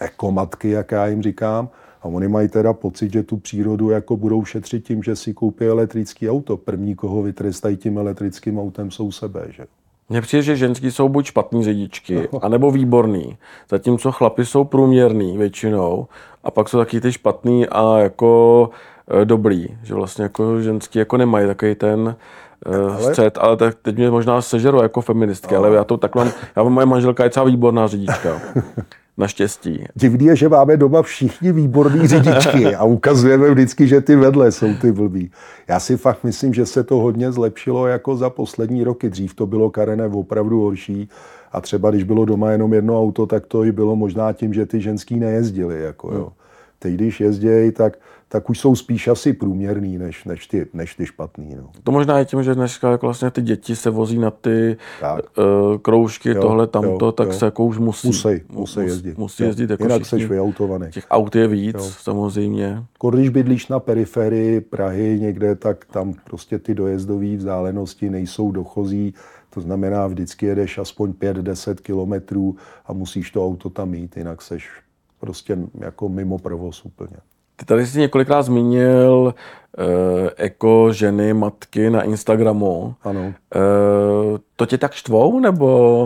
ekomatky, jak já jim říkám, a oni mají teda pocit, že tu přírodu jako budou šetřit tím, že si koupí elektrický auto. První, koho vytrestají tím elektrickým autem, jsou sebe. Že? Mně přijde, že ženský jsou buď špatný řidičky, anebo výborný. Zatímco chlapi jsou průměrný většinou a pak jsou taky ty špatný a jako e, dobrý. Že vlastně jako ženský jako nemají takový ten e, ale... střed, ale tak teď mě možná sežeru jako feministky, ale já to takhle, já moje manželka je celá výborná řidička. Naštěstí. Divný je, že máme doma všichni výborní řidičky a ukazujeme vždycky, že ty vedle jsou ty blbý. Já si fakt myslím, že se to hodně zlepšilo jako za poslední roky. Dřív to bylo karené opravdu horší a třeba když bylo doma jenom jedno auto, tak to i bylo možná tím, že ty ženský nejezdili. Jako, jo. Teď, když jezdějí, tak tak už jsou spíš asi průměrný, než, než, ty, než ty špatný. No. To možná je tím, že dneska jako vlastně ty děti se vozí na ty uh, kroužky, jo, tohle, tamto, jo, tak jo. se jako už musí. Musí, musí jezdit. Musí jo. jezdit jako Jinak jsi vyautovaný. Těch aut je víc, jo. samozřejmě. Když bydlíš na periferii Prahy někde, tak tam prostě ty dojezdové vzdálenosti nejsou dochozí. To znamená, vždycky jedeš aspoň 5-10 kilometrů a musíš to auto tam mít, jinak seš prostě jako mimo provoz úplně. Ty tady jsi několikrát zmínil uh, eko ženy, matky na Instagramu. Ano. Uh, to tě tak štvou, nebo...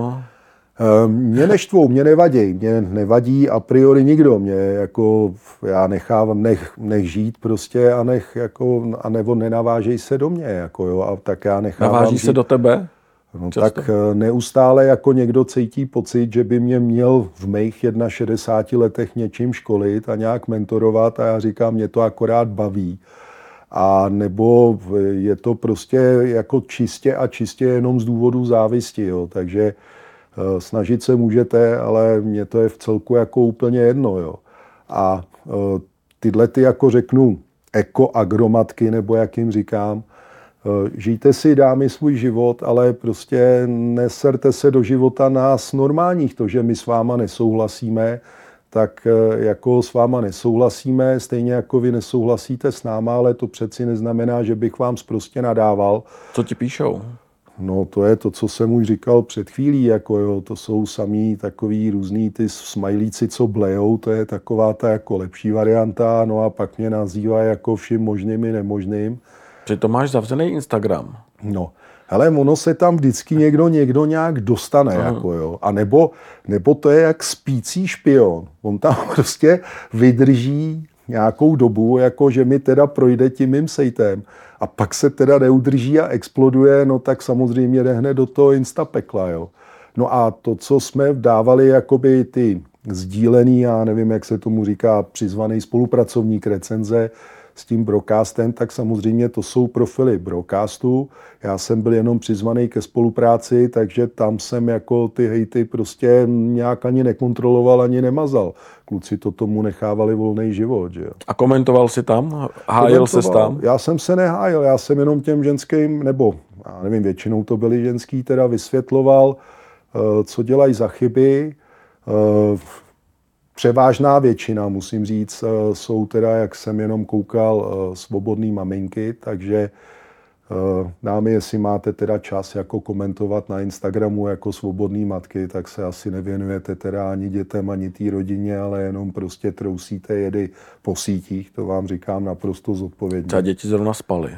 Uh, mě neštvou, mě nevadí, mě nevadí a priori nikdo, mě jako, já nechávám, nech, nech žít prostě a nech jako, a nebo nenavážej se do mě, jako jo, a tak já nechávám Naváží žít. se do tebe? No, tak eh, neustále jako někdo cítí pocit, že by mě měl v mých 61 letech něčím školit a nějak mentorovat a já říkám, mě to akorát baví. a nebo je to prostě jako čistě a čistě jenom z důvodu závisti. Jo. Takže eh, snažit se můžete, ale mně to je v celku jako úplně jedno. Jo. A eh, tyhle ty, jako řeknu, ekoagromatky, nebo jak jim říkám, žijte si, dámy, svůj život, ale prostě neserte se do života nás normálních. To, že my s váma nesouhlasíme, tak eh, jako s váma nesouhlasíme, stejně jako vy nesouhlasíte s náma, ale to přeci neznamená, že bych vám prostě nadával. Co ti píšou? No to je to, co jsem už říkal před chvílí, jako jo, to jsou samý takový různý ty smajlíci, co blejou, to je taková ta jako lepší varianta, no a pak mě nazývá jako vším možným i nemožným. Že to máš zavřený Instagram. No, hele, ono se tam vždycky někdo, někdo nějak dostane, Aha. jako jo. A nebo, nebo to je jak spící špion. On tam prostě vydrží nějakou dobu, jako že mi teda projde tím mým sejtem a pak se teda neudrží a exploduje, no tak samozřejmě jde hned do toho instapekla, jo. No a to, co jsme dávali, jakoby ty sdílený, já nevím, jak se tomu říká, přizvaný spolupracovník recenze, s tím broadcastem, tak samozřejmě to jsou profily broadcastu. Já jsem byl jenom přizvaný ke spolupráci, takže tam jsem jako ty hejty prostě nějak ani nekontroloval, ani nemazal. Kluci to tomu nechávali volný život. Že. A komentoval si tam? Hájil se tam? Já jsem se nehájil, já jsem jenom těm ženským, nebo já nevím, většinou to byli ženský, teda vysvětloval, eh, co dělají za chyby, eh, Převážná většina, musím říct, eh, jsou teda, jak jsem jenom koukal, eh, svobodný maminky, takže eh, dámy, jestli máte teda čas jako komentovat na Instagramu jako svobodný matky, tak se asi nevěnujete teda ani dětem, ani té rodině, ale jenom prostě trousíte jedy po sítích, to vám říkám naprosto zodpovědně. A děti zrovna spaly.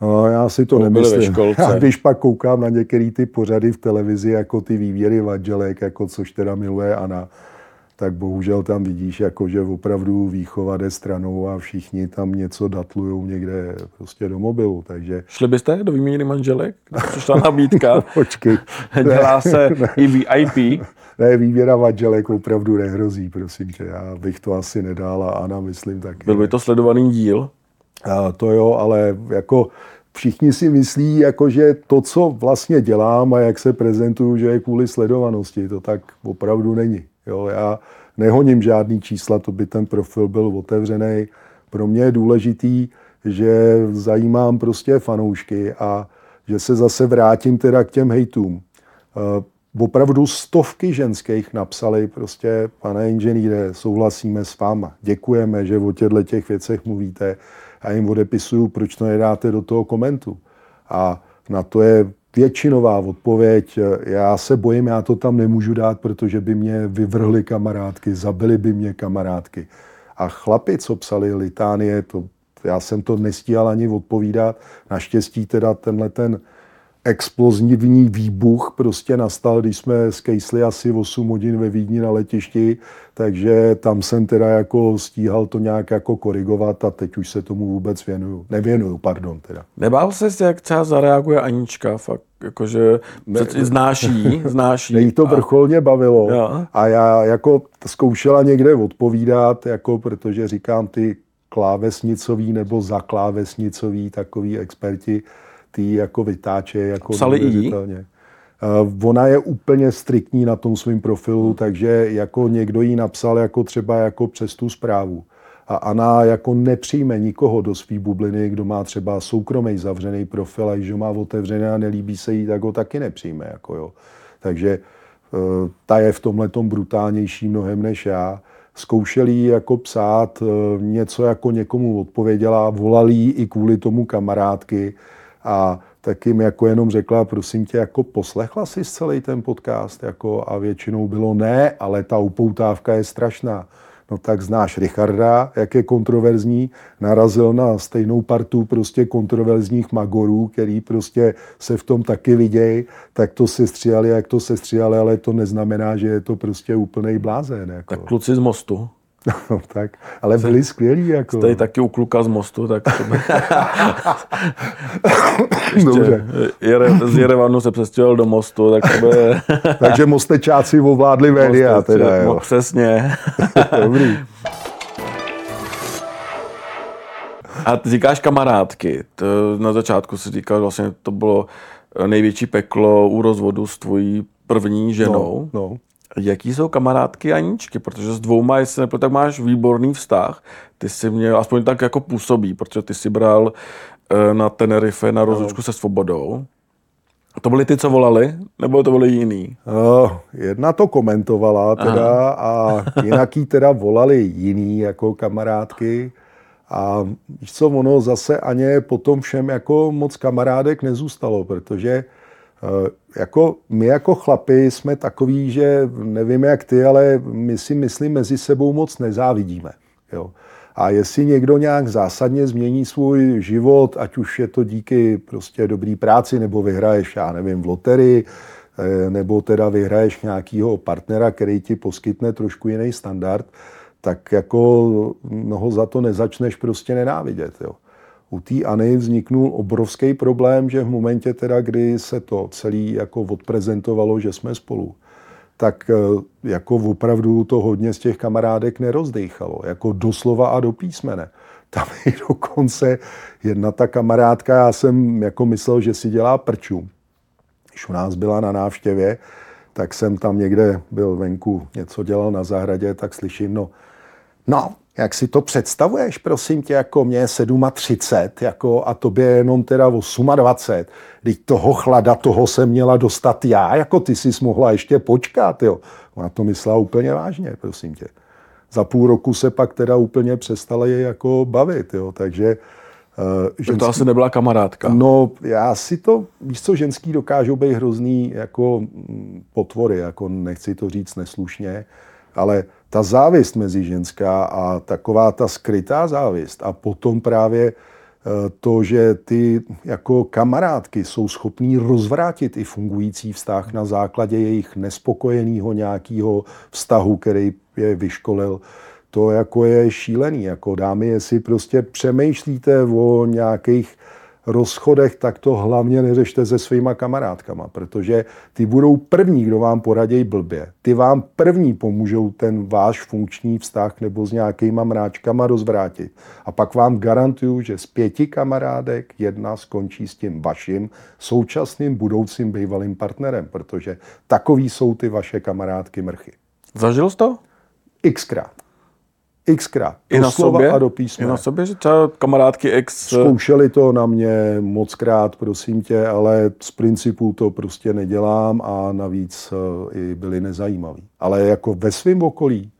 No, já si to nemyslím. Já když pak koukám na některé ty pořady v televizi, jako ty vývěry vadželek, jako což teda miluje Ana, tak bohužel tam vidíš, jako že opravdu výchova jde stranou a všichni tam něco datlujou někde prostě do mobilu, takže... Šli byste do výměny manželek? Přišla nabídka. Počkej. Dělá se i VIP. Ne, výběra manželek opravdu nehrozí, prosím tě. Já bych to asi nedal a Ana myslím taky. Byl by to sledovaný díl? A to jo, ale jako všichni si myslí, jako že to, co vlastně dělám a jak se prezentuju, že je kvůli sledovanosti. To tak opravdu není. Jo, já nehoním žádný čísla, to by ten profil byl otevřený. Pro mě je důležitý, že zajímám prostě fanoušky a že se zase vrátím teda k těm hejtům. Uh, opravdu stovky ženských napsali prostě, pane inženýre, souhlasíme s váma, děkujeme, že o těchto těch věcech mluvíte a jim odepisuju, proč to nedáte do toho komentu. A na to je většinová odpověď, já se bojím, já to tam nemůžu dát, protože by mě vyvrhly kamarádky, zabili by mě kamarádky. A chlapi, co psali litánie, to, já jsem to nestíhal ani odpovídat. Naštěstí teda tenhle ten explozivní výbuch prostě nastal, když jsme skejsli asi 8 hodin ve Vídni na letišti, takže tam jsem teda jako stíhal to nějak jako korigovat a teď už se tomu vůbec věnuju. Nevěnuju, pardon teda. Nebál se, jak třeba zareaguje Anička, fakt jakože ne, znáší, znáší. Jí to vrcholně bavilo ja. a já jako zkoušela někde odpovídat, jako protože říkám ty klávesnicový nebo zaklávesnicový takový experti, ty jako vytáče jako Psali i Uh, ona je úplně striktní na tom svém profilu, hmm. takže jako někdo jí napsal jako třeba jako přes tu zprávu. A Ana jako nepřijme nikoho do své bubliny, kdo má třeba soukromý zavřený profil a když ho má otevřený a nelíbí se jí, tak ho taky nepřijme. Jako jo. Takže uh, ta je v tomhle brutálnější mnohem než já. Zkoušeli jako psát, uh, něco jako někomu odpověděla, volali i kvůli tomu kamarádky, a tak jim jako jenom řekla, prosím tě, jako poslechla si celý ten podcast, jako a většinou bylo ne, ale ta upoutávka je strašná. No tak znáš Richarda, jak je kontroverzní, narazil na stejnou partu prostě kontroverzních magorů, který prostě se v tom taky vidějí, tak to se stříhali, jak to se stříhali, ale to neznamená, že je to prostě úplný blázen. Jako. Tak kluci z mostu. No, tak, ale byli skvělí. Jako. Jste taky u kluka z mostu, tak to by... Dobře. Jere, z Jerevanu se přestěhoval do mostu, tak to by... Takže mostečáci ovládli média, teda, jo. Přesně. Dobrý. A ty říkáš kamarádky. To na začátku si říkal, vlastně to bylo největší peklo u rozvodu s tvojí první ženou. No, no. Jaký jsou kamarádky Aničky? Protože s dvouma, jestli nepůjde, tak máš výborný vztah. Ty si mě, aspoň tak jako působí, protože ty si bral eh, na Tenerife na rozlučku no. se svobodou. To byly ty, co volali? Nebo to byly jiný? Uh, jedna to komentovala teda Aha. a jinak jí teda volali jiný jako kamarádky. A víš co, ono zase ani potom všem jako moc kamarádek nezůstalo, protože jako my jako chlapi jsme takový, že nevím jak ty, ale my si myslím mezi sebou moc nezávidíme. Jo. A jestli někdo nějak zásadně změní svůj život, ať už je to díky prostě dobrý práci, nebo vyhraješ, já nevím, v loterii, eh, nebo teda vyhraješ nějakého partnera, který ti poskytne trošku jiný standard, tak jako no ho za to nezačneš prostě nenávidět. Jo. U té Any vzniknul obrovský problém, že v momentě teda, kdy se to celé jako odprezentovalo, že jsme spolu, tak eh, jako opravdu to hodně z těch kamarádek nerozdechalo, jako doslova a do písmene. Tam i dokonce jedna ta kamarádka, já jsem jako myslel, že si dělá prču. Když u nás byla na návštěvě, tak jsem tam někde byl venku, něco dělal na zahradě, tak slyším, no, no, jak si to představuješ, prosím tě, jako mě 37 jako, a tobě jenom teda 28. Teď toho chlada, toho se měla dostat já, jako ty jsi mohla ještě počkat. Jo. Ona to myslela úplně vážně, prosím tě. Za půl roku se pak teda úplně přestala je jako bavit. Jo. Takže Uh, ženský, to asi nebyla kamarádka. No, já si to, víš co, ženský dokážou být hrozný jako mm, potvory, jako nechci to říct neslušně, ale ta závist mezi ženská a taková ta skrytá závist a potom právě eh, to, že ty jako kamarádky jsou schopní rozvrátit i fungující vztah na základě jejich nespokojeného nějakého vztahu, který je vyškolil, to jako je šílený. Jako dámy, jestli prostě přemýšlíte o nějakých rozchodech, tak to hlavně neřešte se svýma kamarádkama, protože ty budou první, kdo vám poradí blbě. Ty vám první pomůžou ten váš funkční vztah nebo s nějakýma mráčkama rozvrátit. A pak vám garantuju, že z pěti kamarádek jedna skončí s tím vaším současným budoucím bývalým partnerem, protože takový jsou ty vaše kamarádky mrchy. Zažil jsi to? Xkrát xkrát. I na sobě? a do písmene. I na sobě, že třeba kamarádky ex... Zkoušeli to na mě mockrát, prosím tě, ale z principu to prostě nedělám a navíc eh, i byli nezajímaví. Ale jako ve svém okolí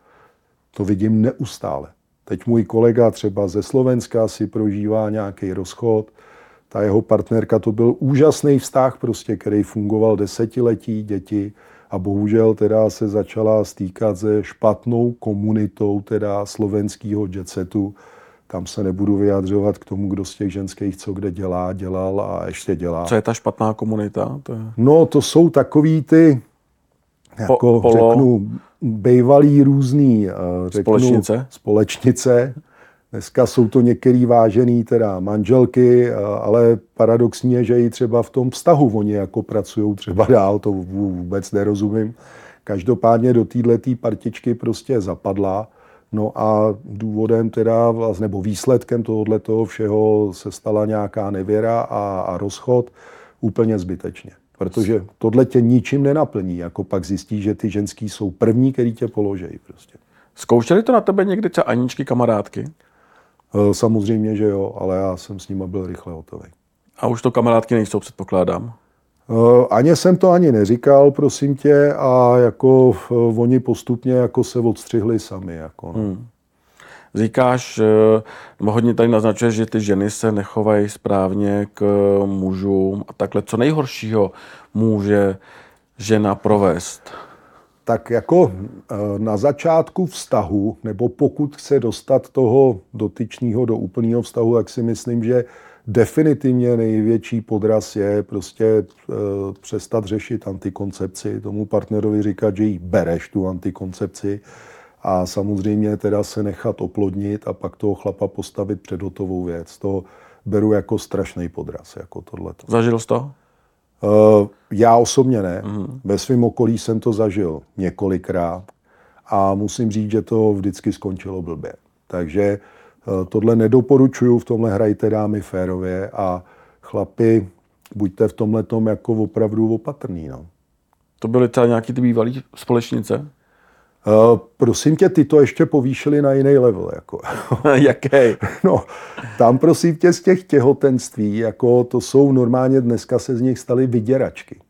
to vidím neustále. Teď můj kolega třeba ze Slovenska si prožívá nějaký rozchod, ta jeho partnerka, to byl úžasný vztah, prostě, který fungoval desetiletí, děti, a bohužel teda se začala stýkat se špatnou komunitou teda slovenského jetsetu. Tam se nebudu vyjadřovat k tomu, kdo z těch ženských co kde dělá, dělal a ještě dělá. Co je ta špatná komunita? To je... No, to jsou takový ty, jako po, řeknu, bývalý různý, eh, řeknu, společnice. společnice Dneska jsou to některý vážený teda manželky, ale paradoxní je, že i třeba v tom vztahu oni jako pracují třeba dál, to vůbec nerozumím. Každopádně do této partičky prostě zapadla. No a důvodem teda, nebo výsledkem tohohle toho všeho se stala nějaká nevěra a, a rozchod úplně zbytečně. Protože tohle tě ničím nenaplní, jako pak zjistí, že ty ženský jsou první, který tě položejí prostě. Zkoušeli to na tebe někdy třeba Aničky kamarádky? Eh, samozřejmě, že jo, ale já jsem s nima byl rychle hotový. A už to kamarádky nejsou, předpokládám? Eh, ani jsem to ani neříkal, prosím tě, a jako eh, oni postupně jako se odstřihli sami. Jako, no. hmm. Říkáš, hodně tady naznačuje, že ty ženy se nechovají správně k mužům a takhle. Co nejhoršího může žena provést? Tak jako eh, na začátku vztahu, nebo pokud chce dostat toho dotyčního do úplného vztahu, tak si myslím, že definitivně největší podraz je prostě e, přestat řešit antikoncepci, tomu partnerovi říkat, že jí bereš tu antikoncepci a samozřejmě teda se nechat oplodnit a pak toho chlapa postavit před hotovou věc. To beru jako strašný podraz, jako tohleto. Zažil jsi to? Uh, já osobně ne. Mm. Ve svém okolí jsem to zažil několikrát a musím říct, že to vždycky skončilo blbě. Takže tohle nedoporučuju, v tomhle hrajte dámy férově a chlapi, buďte v tomhle tom jako opravdu opatrný. No. To byly třeba nějaký ty bývalý společnice? Uh, prosím tě, ty to ještě povýšili na jiný level. Jako. Jaký? No, tam prosím tě z těch těhotenství, jako to jsou normálně dneska se z nich staly vyděračky.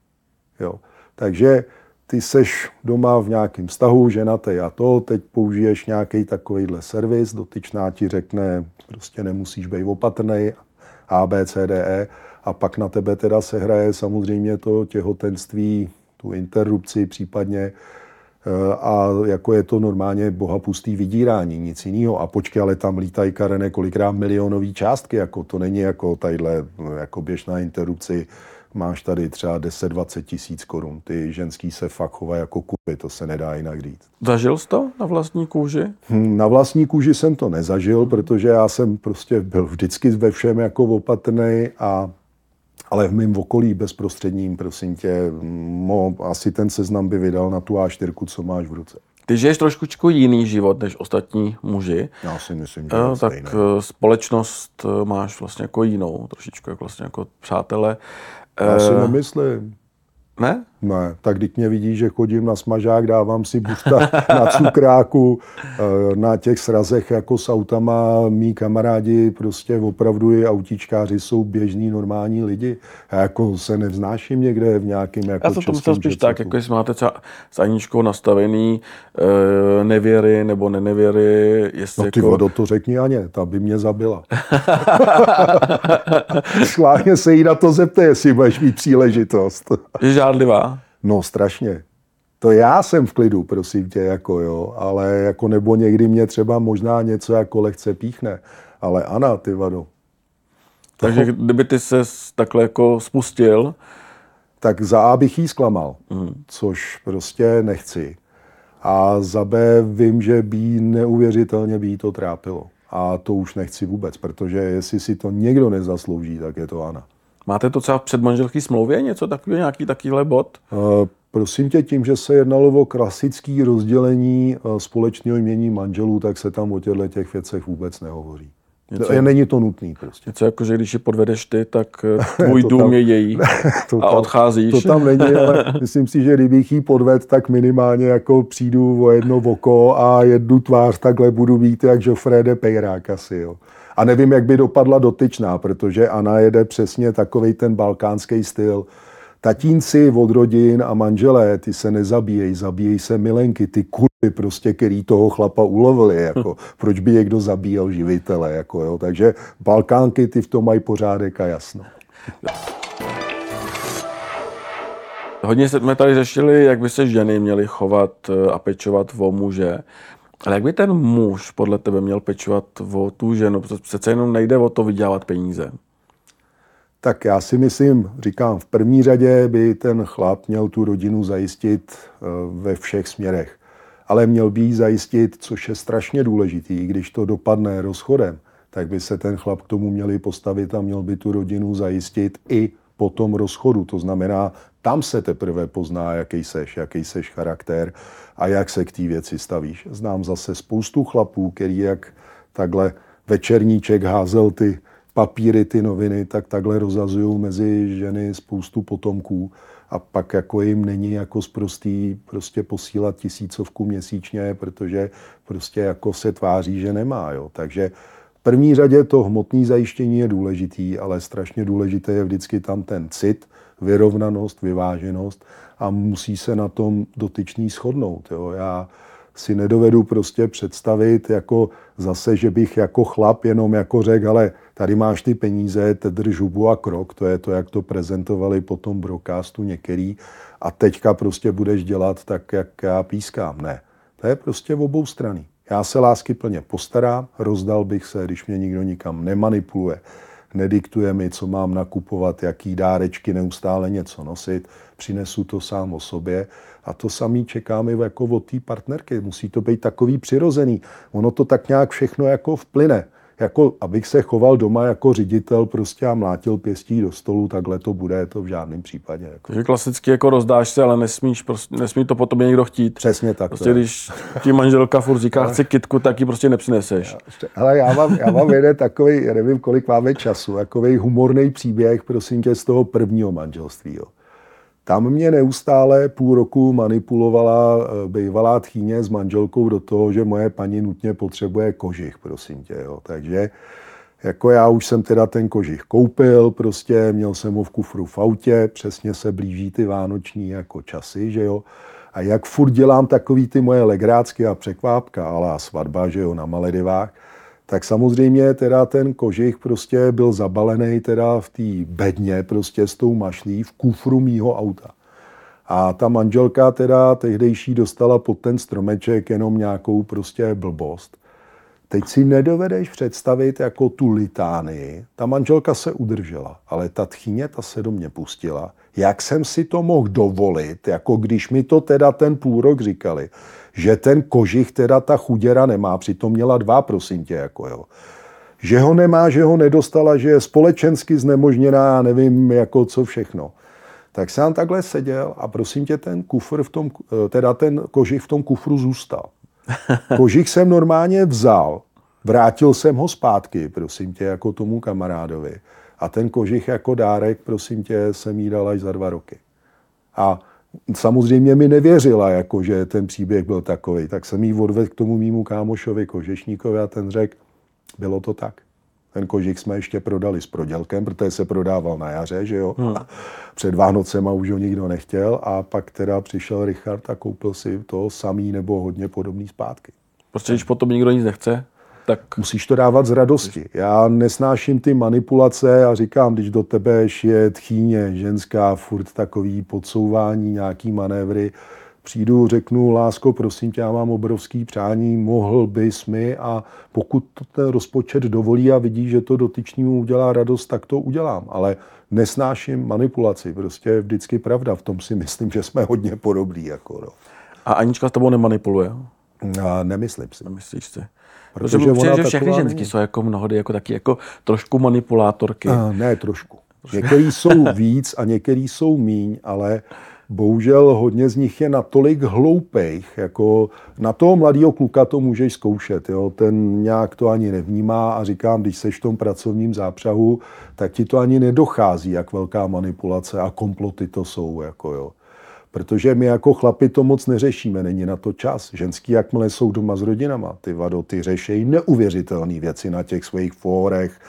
Jo. Takže ty seš doma v nějakém vztahu, ženatý a to, teď použiješ nějaký takovýhle servis, dotyčná ti řekne, prostě nemusíš být opatrný, A, B, C, D, E, a pak na tebe teda se hraje samozřejmě to těhotenství, tu interrupci případně, a jako je to normálně bohapustý vydírání, nic jiného. A počkej, ale tam lítají karene kolikrát milionový částky, jako to není jako tadyhle jako běžná interrupci, máš tady třeba 10-20 tisíc korun. Ty ženský se fakt chovají jako kupy, to se nedá jinak říct. Zažil jsi to na vlastní kůži? Hm, na vlastní kůži jsem to nezažil, protože já jsem prostě byl vždycky ve všem jako opatrný a ale v mém okolí bezprostředním, prosím tě, mo, asi ten seznam by vydal na tu A4, co máš v ruce. Ty žiješ trošku jiný život než ostatní muži. Já si myslím, že uh, Tak stejné. Eh, společnost eh, máš vlastně jako jinou, trošičku jako vlastně jako přátelé. Já si nemyslím. Ne? Ne, tak když mě vidí, že chodím na smažák, dávám si busta na cukráku, eh, na těch srazech jako s autama, mý kamarádi prostě opravdu i autičkáři jsou běžní normální lidi. Já jako se nevznáším někde v nějakém jako Já jsem to myslel spíš tak, jako jestli máte třeba s Aničkou nastavený e, nevěry nebo nenevěry. Jestli no ty jako... vodo, to řekni Aně, ta by mě zabila. Schválně se jí na to zeptej, jestli budeš mít příležitost. Je žádlivá? No strašně. To já jsem v klidu, prosím tě, jako jo, ale jako nebo někdy mě třeba možná něco jako lehce píchne. Ale Ana, ty vado. Takže kdyby ty se takhle jako spustil, tak za A bych jí zklamal, mm. což prostě nechci. A za B vím, že by neuvěřitelně by jí to trápilo. A to už nechci vůbec, protože jestli si to někdo nezaslouží, tak je to Ana. Máte to třeba v předmanželské smlouvě něco takového, nějaký takovýhle bod? Uh, prosím tě, tím, že se jednalo o klasické rozdělení uh, společného jmění manželů, tak se tam o těchto těch věcech vůbec nehovoří. Něco, není to nutný prostě. Něco jako, že když je podvedeš ty, tak eh, tvůj dům tam, je její to a tam, odcházíš. To tam není, ale myslím si, že kdybych jí podved, tak minimálně jako přijdu o jedno oko a jednu tvář takhle budu mít jak Joffrey de Peyrák asi, jo. A nevím, jak by dopadla dotyčná, protože Ana jede přesně takový ten balkánský styl. Tatínci od rodin a manželé, ty se nezabíjejí, zabíjejí se milenky, ty kurvy prostě, který toho chlapa ulovili, jako, proč by někdo zabíjel živitele, jako, jo. takže Balkánky ty v tom mají pořádek a jasno. Hodně jsme tady řešili, jak by se ženy měly chovat eh, a pečovat o muže. Ale jak by ten muž podle tebe měl pečovat o tu ženu? Přece jenom nejde o to vydělávat peníze. Tak já si myslím, říkám, v první řadě by ten chlap měl tu rodinu zajistit eh, ve všech směrech. Ale měl by ji zajistit, což je strašně důležitý, když to dopadne rozchodem, tak by se ten chlap k tomu měli postavit a měl by tu rodinu zajistit i po tom rozchodu. To znamená, tam se teprve pozná, jaký seš, jaký seš charakter a jak se k té věci stavíš. Znám zase spoustu chlapů, který jak takhle večerníček házel ty papíry, ty noviny, tak takhle rozazují mezi ženy spoustu potomků a pak jako jim není jako zprostý prostě posílat tisícovku měsíčně, protože prostě jako se tváří, že nemá. Jo. Takže první řadě to hmotné zajištění je důležitý, ale strašně důležité je vždycky tam ten cit, vyrovnanost, vyváženost a musí se na tom dotyčný shodnout. Jo. Já si nedovedu prostě představit jako zase, že bych jako chlap jenom jako řekl, ale tady máš ty peníze, drž hubu a krok, to je to, jak to prezentovali po tom broadcastu některý a teďka prostě budeš dělat tak, jak já pískám. Ne, to je prostě obou strany. Já se lásky plně postarám, rozdal bych se, když mě nikdo nikam nemanipuluje nediktuje mi, co mám nakupovat, jaký dárečky, neustále něco nosit, přinesu to sám o sobě a to samý čekáme jako od té partnerky. Musí to být takový přirozený. Ono to tak nějak všechno jako vplyne. Jako abych se choval doma jako ředitel prostě a mlátil pěstí do stolu, takhle to bude, to v žádném případě. Jako. Takže klasicky jako rozdáš se, ale nesmíš, prostě, nesmí to potom někdo chtít. Přesně tak. Prostě když ti manželka furt říká, chci kitku, tak ji prostě nepřineseš. Ale já mám, já mám jeden takový, nevím, kolik máme času, takový humorný příběh, prosím tě, z toho prvního manželství. Jo. Tam mě neustále půl roku manipulovala eh, bývalá tchýně s manželkou do toho, že moje paní nutně potřebuje kožich, prosím tě. Jo. Takže jako já už jsem teda ten kožich koupil, prostě měl jsem ho v kufru v autě, přesně se blíží ty vánoční jako časy, že jo. A jak furt dělám takový ty moje legrácky a překvápka, ale svatba, že jo, na Maledivách, tak samozřejmě teda ten kožich prostě byl zabalený teda v té bedně prostě s tou mašlí v kufru mýho auta. A ta manželka teda tehdejší dostala pod ten stromeček jenom nějakou prostě blbost. Teď si nedovedeš představit jako tu litánii. Ta manželka se udržela, ale ta tchyně, ta se do mě pustila. Jak jsem si to mohl dovolit, jako když mi to teda ten půl rok říkali, že ten kožich teda ta chuděra nemá, přitom měla dva, prosím tě, jako jo. Že ho nemá, že ho nedostala, že je společensky znemožněná, nevím, jako co všechno. Tak jsem takhle seděl a prosím tě, ten kufr v tom, teda ten kožich v tom kufru zůstal. Kožich jsem normálně vzal, vrátil jsem ho zpátky, prosím tě, jako tomu kamarádovi. A ten kožich jako dárek, prosím tě, jsem jí dal až za dva roky. A samozřejmě mi nevěřila, jako, že ten příběh byl takový. Tak jsem jí odvedl k tomu mýmu kámošovi Kožešníkovi a ten řekl, bylo to tak. Ten kožik jsme ještě prodali s prodělkem, protože se prodával na jaře, že jo. Hmm. Před Vánocema už ho nikdo nechtěl a pak teda přišel Richard a koupil si to samý nebo hodně podobný zpátky. Prostě když potom nikdo nic nechce, tak... Musíš to dávat z radosti. Já nesnáším ty manipulace a říkám, když do tebe je tchýně, ženská, furt takový podsouvání, nějaký manévry, přijdu, řeknu, lásko, prosím tě, já mám obrovský přání, mohl bys mi a pokud to ten rozpočet dovolí a vidí, že to dotyčnímu udělá radost, tak to udělám. Ale nesnáším manipulaci, prostě je vždycky pravda. V tom si myslím, že jsme hodně podobní. Jako, no. A Anička s tebou nemanipuluje? A nemyslím si. Nemyslíš si? Protože, Protože ona že všechny ženský jsou jako mnohdy jako taky jako trošku manipulátorky. A, ne, trošku. Některý jsou víc a některý jsou míň, ale bohužel hodně z nich je natolik hloupých, jako na toho mladého kluka to můžeš zkoušet, jo? ten nějak to ani nevnímá a říkám, když seš v tom pracovním zápřahu, tak ti to ani nedochází, jak velká manipulace a komploty to jsou, jako jo. Protože my jako chlapi to moc neřešíme, není na to čas. Ženský, jakmile jsou doma s rodinama, ty vado, ty řešejí neuvěřitelné věci na těch svých fórech,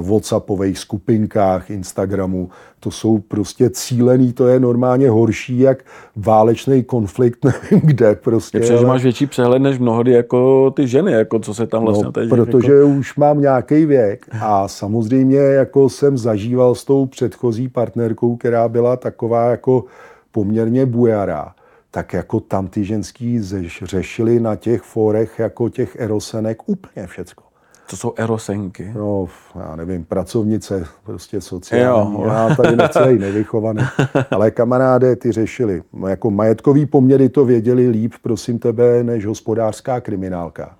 whatsappových skupinkách, Instagramu. To jsou prostě cílený, to je normálně horší, jak válečný konflikt, nevím kde prostě. Je že máš větší přehled než mnohdy jako ty ženy, jako co se tam no, vlastně no, teď Protože jako... už mám nějaký věk a samozřejmě jako jsem zažíval s tou předchozí partnerkou, která byla taková jako poměrně bujará, tak jako tam ty ženský řešili na těch fórech jako těch erosenek úplně všecko. Co jsou erosenky? No, já nevím, pracovnice, prostě sociální. Jo. Já tady necelý nevychovaný. Ale kamaráde ty řešili. Jako majetkový poměry to věděli líp, prosím tebe, než hospodářská kriminálka.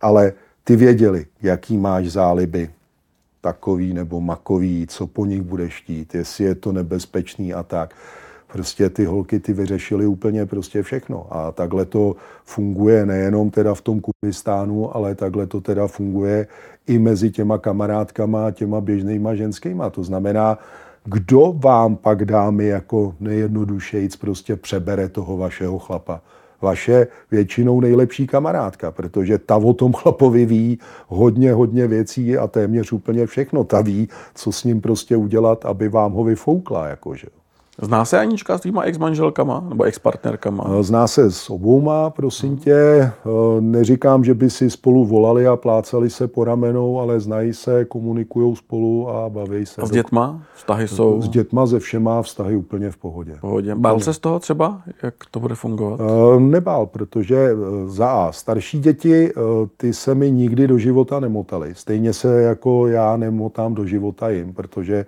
Ale ty věděli, jaký máš záliby, takový nebo makový, co po nich budeš chtít, jestli je to nebezpečný a tak prostě ty holky ty vyřešily úplně prostě všechno. A takhle to funguje nejenom teda v tom Kurdistánu, ale takhle to teda funguje i mezi těma kamarádkama a těma běžnýma ženskýma. To znamená, kdo vám pak dámy jako nejjednodušejc prostě přebere toho vašeho chlapa? Vaše většinou nejlepší kamarádka, protože ta o tom chlapovi ví hodně, hodně věcí a téměř úplně všechno. Ta ví, co s ním prostě udělat, aby vám ho vyfoukla. Jakože. Zná se Anička s tvýma ex-manželkama nebo ex-partnerkama? Eh, zná se s obouma, prosím tě. Eh, neříkám, že by si spolu volali a plácali se po ramenou, ale znají se, komunikují spolu a baví se. A s dětma? Vztahy jsou? S dětma ze všema vztahy úplně v pohodě. pohodě. Bál se z toho třeba, jak to bude fungovat? Eh, nebál, protože za A, starší děti, ty se mi nikdy do života nemotaly. Stejně se jako já nemotám do života jim, protože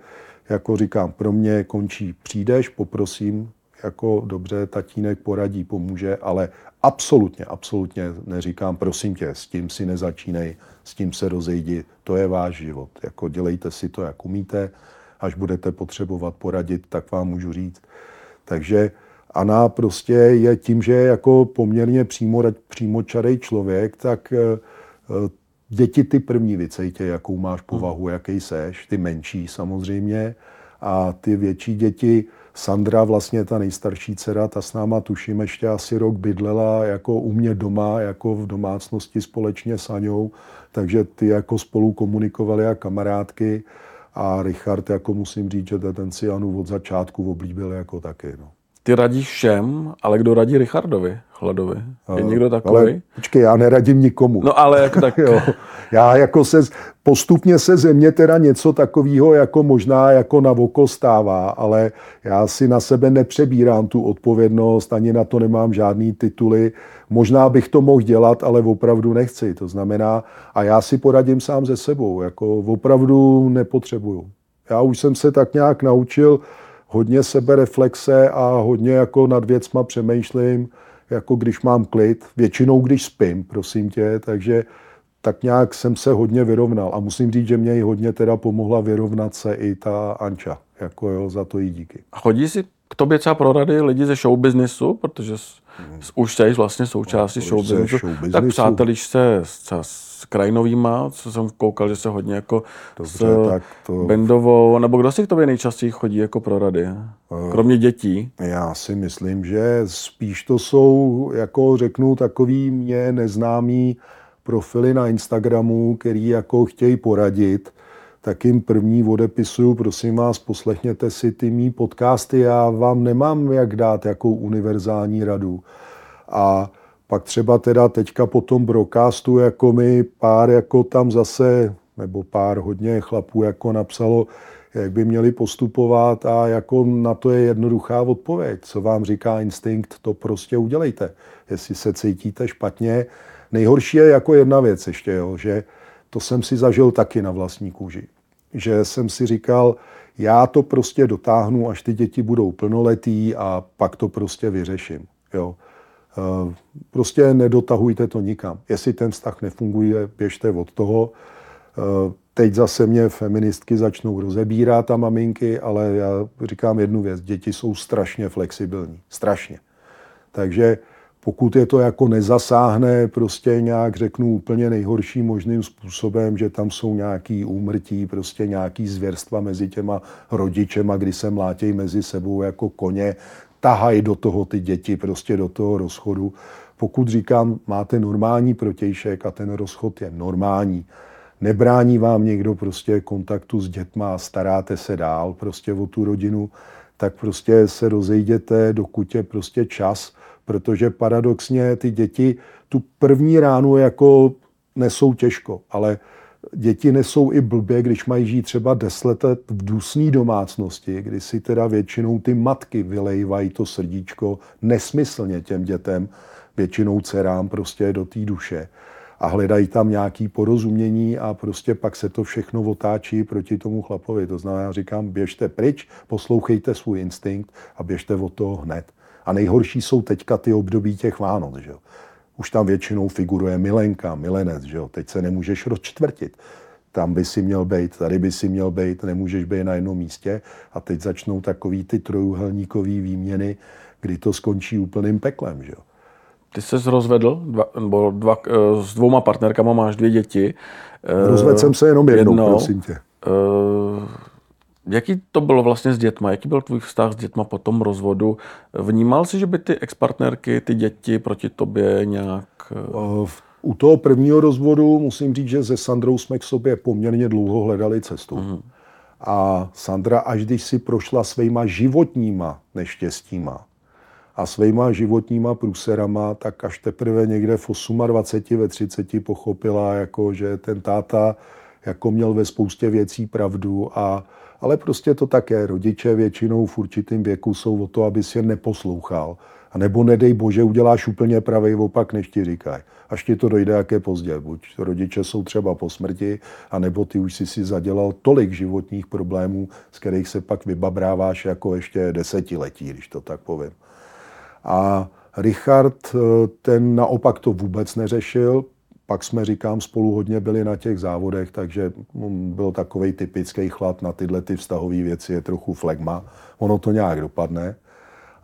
jako říkám, pro mě končí, přijdeš, poprosím, jako dobře, tatínek poradí, pomůže, ale absolutně, absolutně neříkám, prosím tě, s tím si nezačínej, s tím se rozejdi, to je váš život. Jako dělejte si to, jak umíte, až budete potřebovat poradit, tak vám můžu říct. Takže Ana prostě je tím, že je jako poměrně přímo, přímočarej člověk, tak eh, děti ty první vycejtě, jakou máš povahu, jaký seš, ty menší samozřejmě, a ty větší děti, Sandra, vlastně ta nejstarší dcera, ta s náma tuším ještě asi rok bydlela jako u mě doma, jako v domácnosti společně s Aňou, takže ty jako spolu komunikovali a kamarádky a Richard, jako musím říct, že ten si Anu od začátku oblíbil jako taky. No. Ty radíš všem, ale kdo radí Richardovi Chladovi? Je někdo takový? Ale, počkej, já neradím nikomu. No ale jak tak... jo. Já jako se, postupně se ze mě teda něco takového jako možná jako na oko stává, ale já si na sebe nepřebírám tu odpovědnost, ani na to nemám žádný tituly. Možná bych to mohl dělat, ale opravdu nechci. To znamená, a já si poradím sám ze sebou, jako opravdu nepotřebuju. Já už jsem se tak nějak naučil, hodně sebereflexe a hodně jako nad věcma přemýšlím, jako když mám klid, většinou když spím, prosím tě, takže tak nějak jsem se hodně vyrovnal a musím říct, že mě i hodně teda pomohla vyrovnat se i ta Anča, jako jo, za to jí díky. Chodí si k tobě třeba pro rady lidi ze showbiznisu, protože jsi. Už jsi vlastně součástí no, showbiznisu, show tak přátelíš se s, s krajinovýma, co jsem koukal, že se hodně jako Dobře, s tak to... Bendovou, nebo kdo si k tobě nejčastěji chodí jako pro rady, uh, kromě dětí? Já si myslím, že spíš to jsou, jako řeknu, takový mě neznámý profily na Instagramu, který jako chtějí poradit, tak jim první odepisuju, prosím vás, poslechněte si ty mý podcasty, já vám nemám jak dát jakou univerzální radu. A pak třeba teda teďka po tom broadcastu, jako mi pár jako tam zase, nebo pár hodně chlapů jako napsalo, jak by měli postupovat a jako na to je jednoduchá odpověď. Co vám říká instinkt, to prostě udělejte. Jestli se cítíte špatně, nejhorší je jako jedna věc ještě, jo, že to jsem si zažil taky na vlastní kůži. Že jsem si říkal, já to prostě dotáhnu, až ty děti budou plnoletý a pak to prostě vyřeším. Jo. Eh, prostě nedotahujte to nikam. Jestli ten vztah nefunguje, běžte od toho. Eh, teď zase mě feministky začnou rozebírat a maminky, ale já říkám jednu věc. Děti jsou strašně flexibilní. Strašně. Takže pokud je to jako nezasáhne prostě nějak, řeknu, úplně nejhorším možným způsobem, že tam jsou nějaký úmrtí, prostě nějaký zvěrstva mezi těma rodičema, kdy se mlátějí mezi sebou jako koně, tahají do toho ty děti, prostě do toho rozchodu. Pokud říkám, máte normální protějšek a ten rozchod je normální, nebrání vám někdo prostě kontaktu s dětma, staráte se dál prostě o tu rodinu, tak prostě se rozejděte, dokud je prostě čas, protože paradoxně ty děti tu první ránu jako nesou těžko, ale děti nesou i blbě, když mají žít třeba 10 let v dusné domácnosti, kdy si teda většinou ty matky vylejvají to srdíčko nesmyslně těm dětem, většinou dcerám prostě do té duše a hledají tam nějaké porozumění a prostě pak se to všechno otáčí proti tomu chlapovi. To znamená, já říkám, běžte pryč, poslouchejte svůj instinkt a běžte od toho hned. A nejhorší jsou teďka ty období těch Vánoc. Že jo? Už tam většinou figuruje milenka, milenec. Že jo? Teď se nemůžeš rozčtvrtit. Tam by si měl být, tady by si měl být, nemůžeš být na jednom místě. A teď začnou takový ty trojuhelníkové výměny, kdy to skončí úplným peklem. Že jo? Ty jsi rozvedl dva, nebo dva, eh, s dvouma partnerkama, máš dvě děti. Rozvedl jsem se jenom jednou, jednou prosím tě. Uh, Jaký to bylo vlastně s dětma? Jaký byl tvůj vztah s dětma po tom rozvodu? Vnímal jsi, že by ty expartnerky, ty děti proti tobě nějak... Eh, u toho prvního rozvodu musím říct, že se Sandrou jsme k sobě poměrně dlouho hledali cestu. Mm. A Sandra, až když si prošla svýma životníma neštěstíma a svýma životníma průserama, tak až teprve někde v 28, ve 30 pochopila, jako, že ten táta jako měl ve spoustě věcí pravdu a ale prostě to také. Rodiče většinou v určitém věku jsou o to, aby si je neposlouchal. A nebo nedej bože, uděláš úplně pravý opak, než ti říkají. Až ti to dojde, jak je pozdě. Buď rodiče jsou třeba po smrti, anebo ty už si si zadělal tolik životních problémů, z kterých se pak vybabráváš jako ještě desetiletí, když to tak povím. A Richard eh, ten naopak to vůbec neřešil, pak jsme, říkám, spolu hodně byli na těch závodech, takže byl takový typický chlad na tyhle ty vztahové věci, je trochu flegma. Ono to nějak dopadne.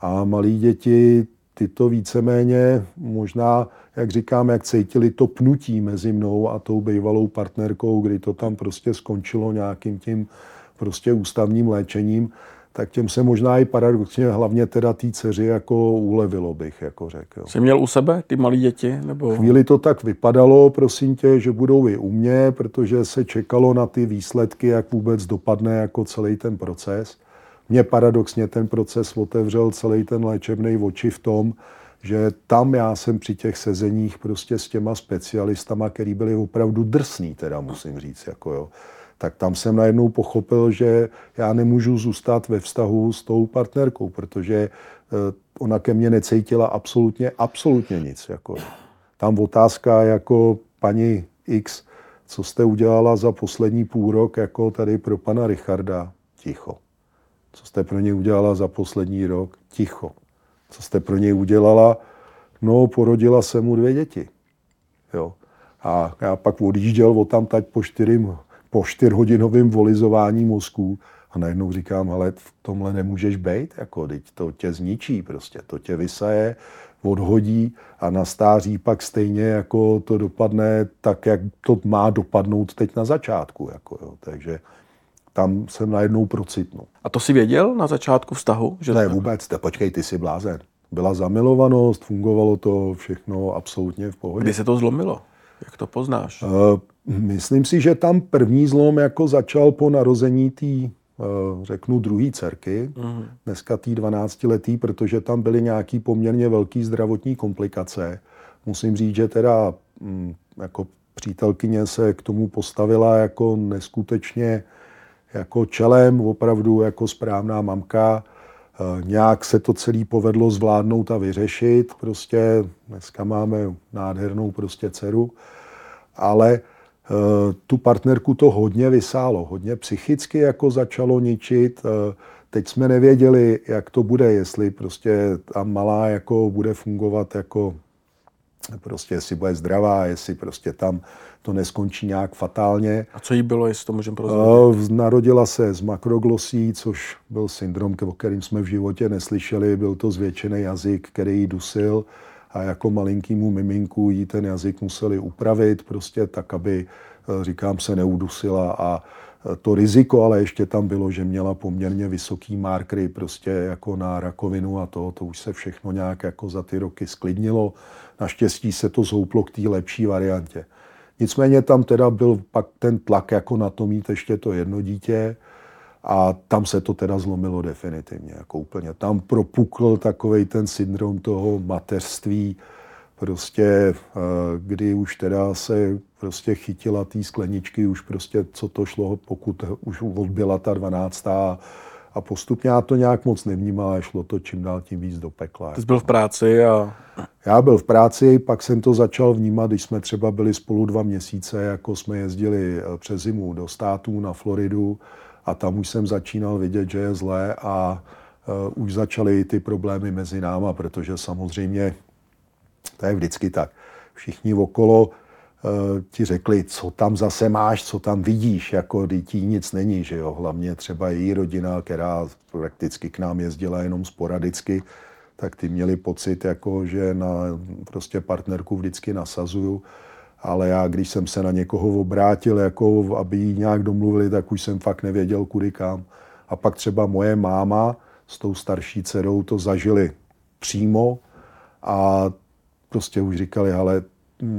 A malí děti, ty to víceméně možná, jak říkám, jak cítili to pnutí mezi mnou a tou bývalou partnerkou, kdy to tam prostě skončilo nějakým tím prostě ústavním léčením, tak těm se možná i paradoxně hlavně teda té dceři jako ulevilo bych, jako řekl. Jsi měl u sebe ty malé děti? Nebo... Chvíli to tak vypadalo, prosím tě, že budou i u mě, protože se čekalo na ty výsledky, jak vůbec dopadne jako celý ten proces. Mně paradoxně ten proces otevřel celý ten léčebný oči v tom, že tam já jsem při těch sezeních prostě s těma specialistama, který byli opravdu drsný, teda musím říct, jako jo tak tam jsem najednou pochopil, že já nemůžu zůstat ve vztahu s tou partnerkou, protože eh, ona ke mně necítila absolutně, absolutně nic. Jako. Tam otázka jako paní X, co jste udělala za poslední půl rok jako tady pro pana Richarda? Ticho. Co jste pro něj udělala za poslední rok? Ticho. Co jste pro něj udělala? No, porodila jsem mu dvě děti. Jo. A já pak odjížděl o tam tať po čtyřím po čtyřhodinovém volizování mozku a najednou říkám, ale v tomhle nemůžeš být, jako teď to tě zničí prostě, to tě vysaje, odhodí a na stáří pak stejně jako to dopadne tak, jak to má dopadnout teď na začátku. Jako jo. Takže tam jsem najednou procitnul. A to si věděl na začátku vztahu? Že ne, vůbec. Te, počkej, ty jsi blázen. Byla zamilovanost, fungovalo to všechno absolutně v pohodě. Kdy se to zlomilo? Jak to poznáš? Uh, myslím si, že tam první zlom jako začal po narození té, uh, řeknu, druhé dcerky, uh-huh. dneska té 12 letý, protože tam byly nějaký poměrně velký zdravotní komplikace. Musím říct, že teda um, jako přítelkyně se k tomu postavila jako neskutečně jako čelem, opravdu jako správná mamka. Eh, nějak se to celé povedlo zvládnout a vyřešit. Prostě dneska máme nádhernou prostě dceru, ale eh, tu partnerku to hodně vysálo, hodně psychicky jako začalo ničit. Eh, teď jsme nevěděli, jak to bude, jestli prostě ta malá jako bude fungovat jako prostě jestli bude zdravá, jestli prostě tam to neskončí nějak fatálně. A co jí bylo, jestli to můžeme prozradit? Narodila se z makroglosí, což byl syndrom, o kterým jsme v životě neslyšeli. Byl to zvětšený jazyk, který jí dusil a jako malinkýmu miminku jí ten jazyk museli upravit prostě tak, aby, e, říkám, se neudusila a e, to riziko ale ještě tam bylo, že měla poměrně vysoký markry prostě jako na rakovinu a to, to už se všechno nějak jako za ty roky sklidnilo. Naštěstí se to zhouplo k té lepší variantě. Nicméně tam teda byl pak ten tlak jako na to mít ještě to jedno dítě a tam se to teda zlomilo definitivně, jako úplně. Tam propukl takový ten syndrom toho mateřství, prostě, eh, kdy už teda se prostě chytila té skleničky, už prostě co to šlo, pokud už odbyla ta 12 a postupně já to nějak moc nevnímal a šlo to čím dál tím víc do pekla. Ty jsi byl v práci a... Já byl v práci, pak jsem to začal vnímat, když jsme třeba byli spolu dva měsíce, jako jsme jezdili eh, přes zimu do států na Floridu a tam už jsem začínal vidět, že je zlé a uh, už začaly ty problémy mezi náma, protože samozřejmě to je vždycky tak. Všichni okolo ti řekli, co tam zase máš, co tam vidíš, jako dětí nic není, že jo. Hlavně třeba její rodina, která prakticky k nám jezdila jenom sporadicky, tak ty měli pocit, jako, že na prostě partnerku vždycky nasazuju. Ale já, když jsem se na někoho obrátil, jako, aby jí nějak domluvili, tak už jsem fakt nevěděl, kudy kam. A pak třeba moje máma s tou starší dcerou to zažili přímo a prostě už říkali, ale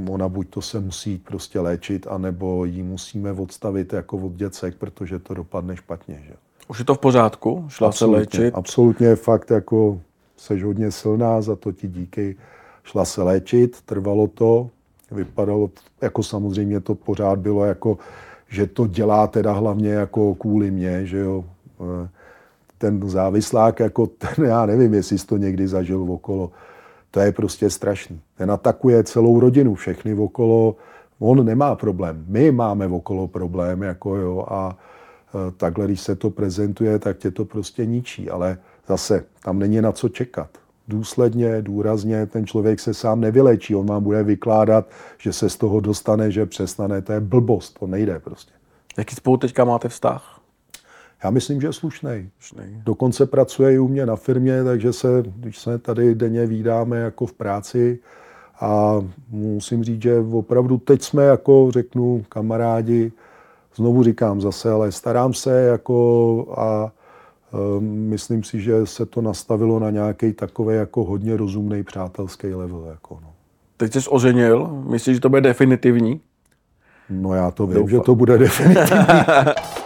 ona buď to se musí prostě léčit, anebo ji musíme odstavit jako od děcek, protože to dopadne špatně. Že? Už je to v pořádku? Šla absolutně, se léčit? Absolutně, fakt jako seš hodně silná, za to ti díky. Šla se léčit, trvalo to, vypadalo, jako samozřejmě to pořád bylo jako, že to dělá teda hlavně jako kvůli mě, že jo. Eh, ten závislák, jako ten, já nevím, jestli jsi to někdy zažil okolo, to je prostě strašný. Ten atakuje celou rodinu, všechny okolo, on nemá problém. My máme okolo problém, jako jo, a e, takhle, když se to prezentuje, tak tě to prostě ničí, ale zase tam není na co čekat. Důsledně, důrazně, ten člověk se sám nevylečí, on vám bude vykládat, že se z toho dostane, že přestane, to je blbost, to nejde prostě. Jaký spolu teďka máte vztah? Já myslím, že je slušný. Dokonce pracuje i u mě na firmě, takže se, když se tady denně vídáme jako v práci, a musím říct, že opravdu teď jsme jako, řeknu, kamarádi, znovu říkám zase, ale starám se jako a um, myslím si, že se to nastavilo na nějaký takový jako hodně rozumný přátelský level. Jako no. Teď jsi oženil, myslíš, že to bude definitivní? No já to vím, Doufám. že to bude definitivní.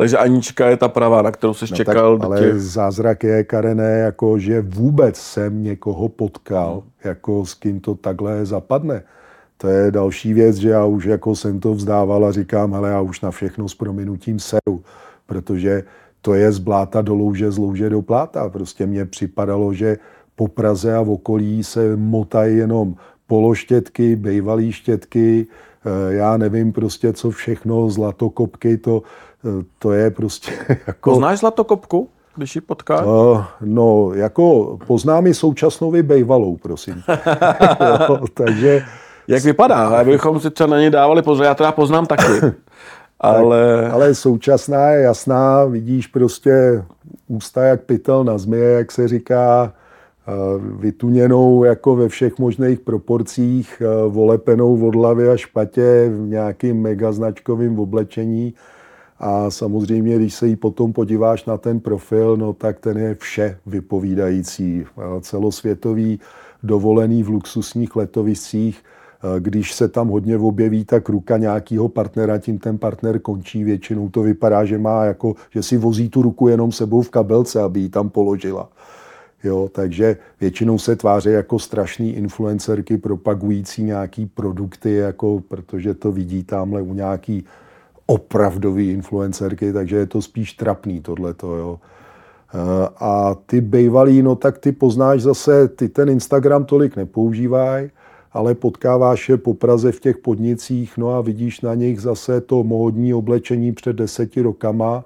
Takže Anička je ta pravá, na kterou jsi no čekal. Tak, ale těch... zázrak je, Karené, jako že vůbec jsem někoho potkal, hmm. jako s kým to takhle zapadne. To je další věc, že já už jako jsem to vzdával a říkám, hele, já už na všechno s prominutím seru, protože to je z bláta do louže, z louže do pláta. Prostě mně připadalo, že po Praze a v okolí se motají jenom pološtětky, bejvalý štětky, eh, já nevím prostě co všechno, zlatokopky, to, to je prostě jako... Poznáš Zlatokopku, když ji potkáš? Uh, no, jako poznám i současnou i bejvalou, prosím. jo, takže... Jak vypadá? Abychom si třeba na ně dávali pozor, já teda poznám taky. Ale... Tak, ale současná je jasná, vidíš prostě ústa jak pytel na změ, jak se říká, vytuněnou jako ve všech možných proporcích, volepenou od hlavy a špatě v nějakým megaznačkovým oblečení a samozřejmě, když se jí potom podíváš na ten profil, no tak ten je vše vypovídající. Celosvětový dovolený v luxusních letoviscích, když se tam hodně objeví, tak ruka nějakého partnera, tím ten partner končí. Většinou to vypadá, že má jako, že si vozí tu ruku jenom sebou v kabelce, aby ji tam položila. Jo, takže většinou se tváří jako strašný influencerky propagující nějaký produkty, jako, protože to vidí tamhle u nějaký opravdový influencerky, takže je to spíš trapný tohleto, jo. Eh, a ty bejvalí, no tak ty poznáš zase, ty ten Instagram tolik nepoužívají, ale potkáváš je po Praze v těch podnicích, no a vidíš na nich zase to módní oblečení před deseti rokama,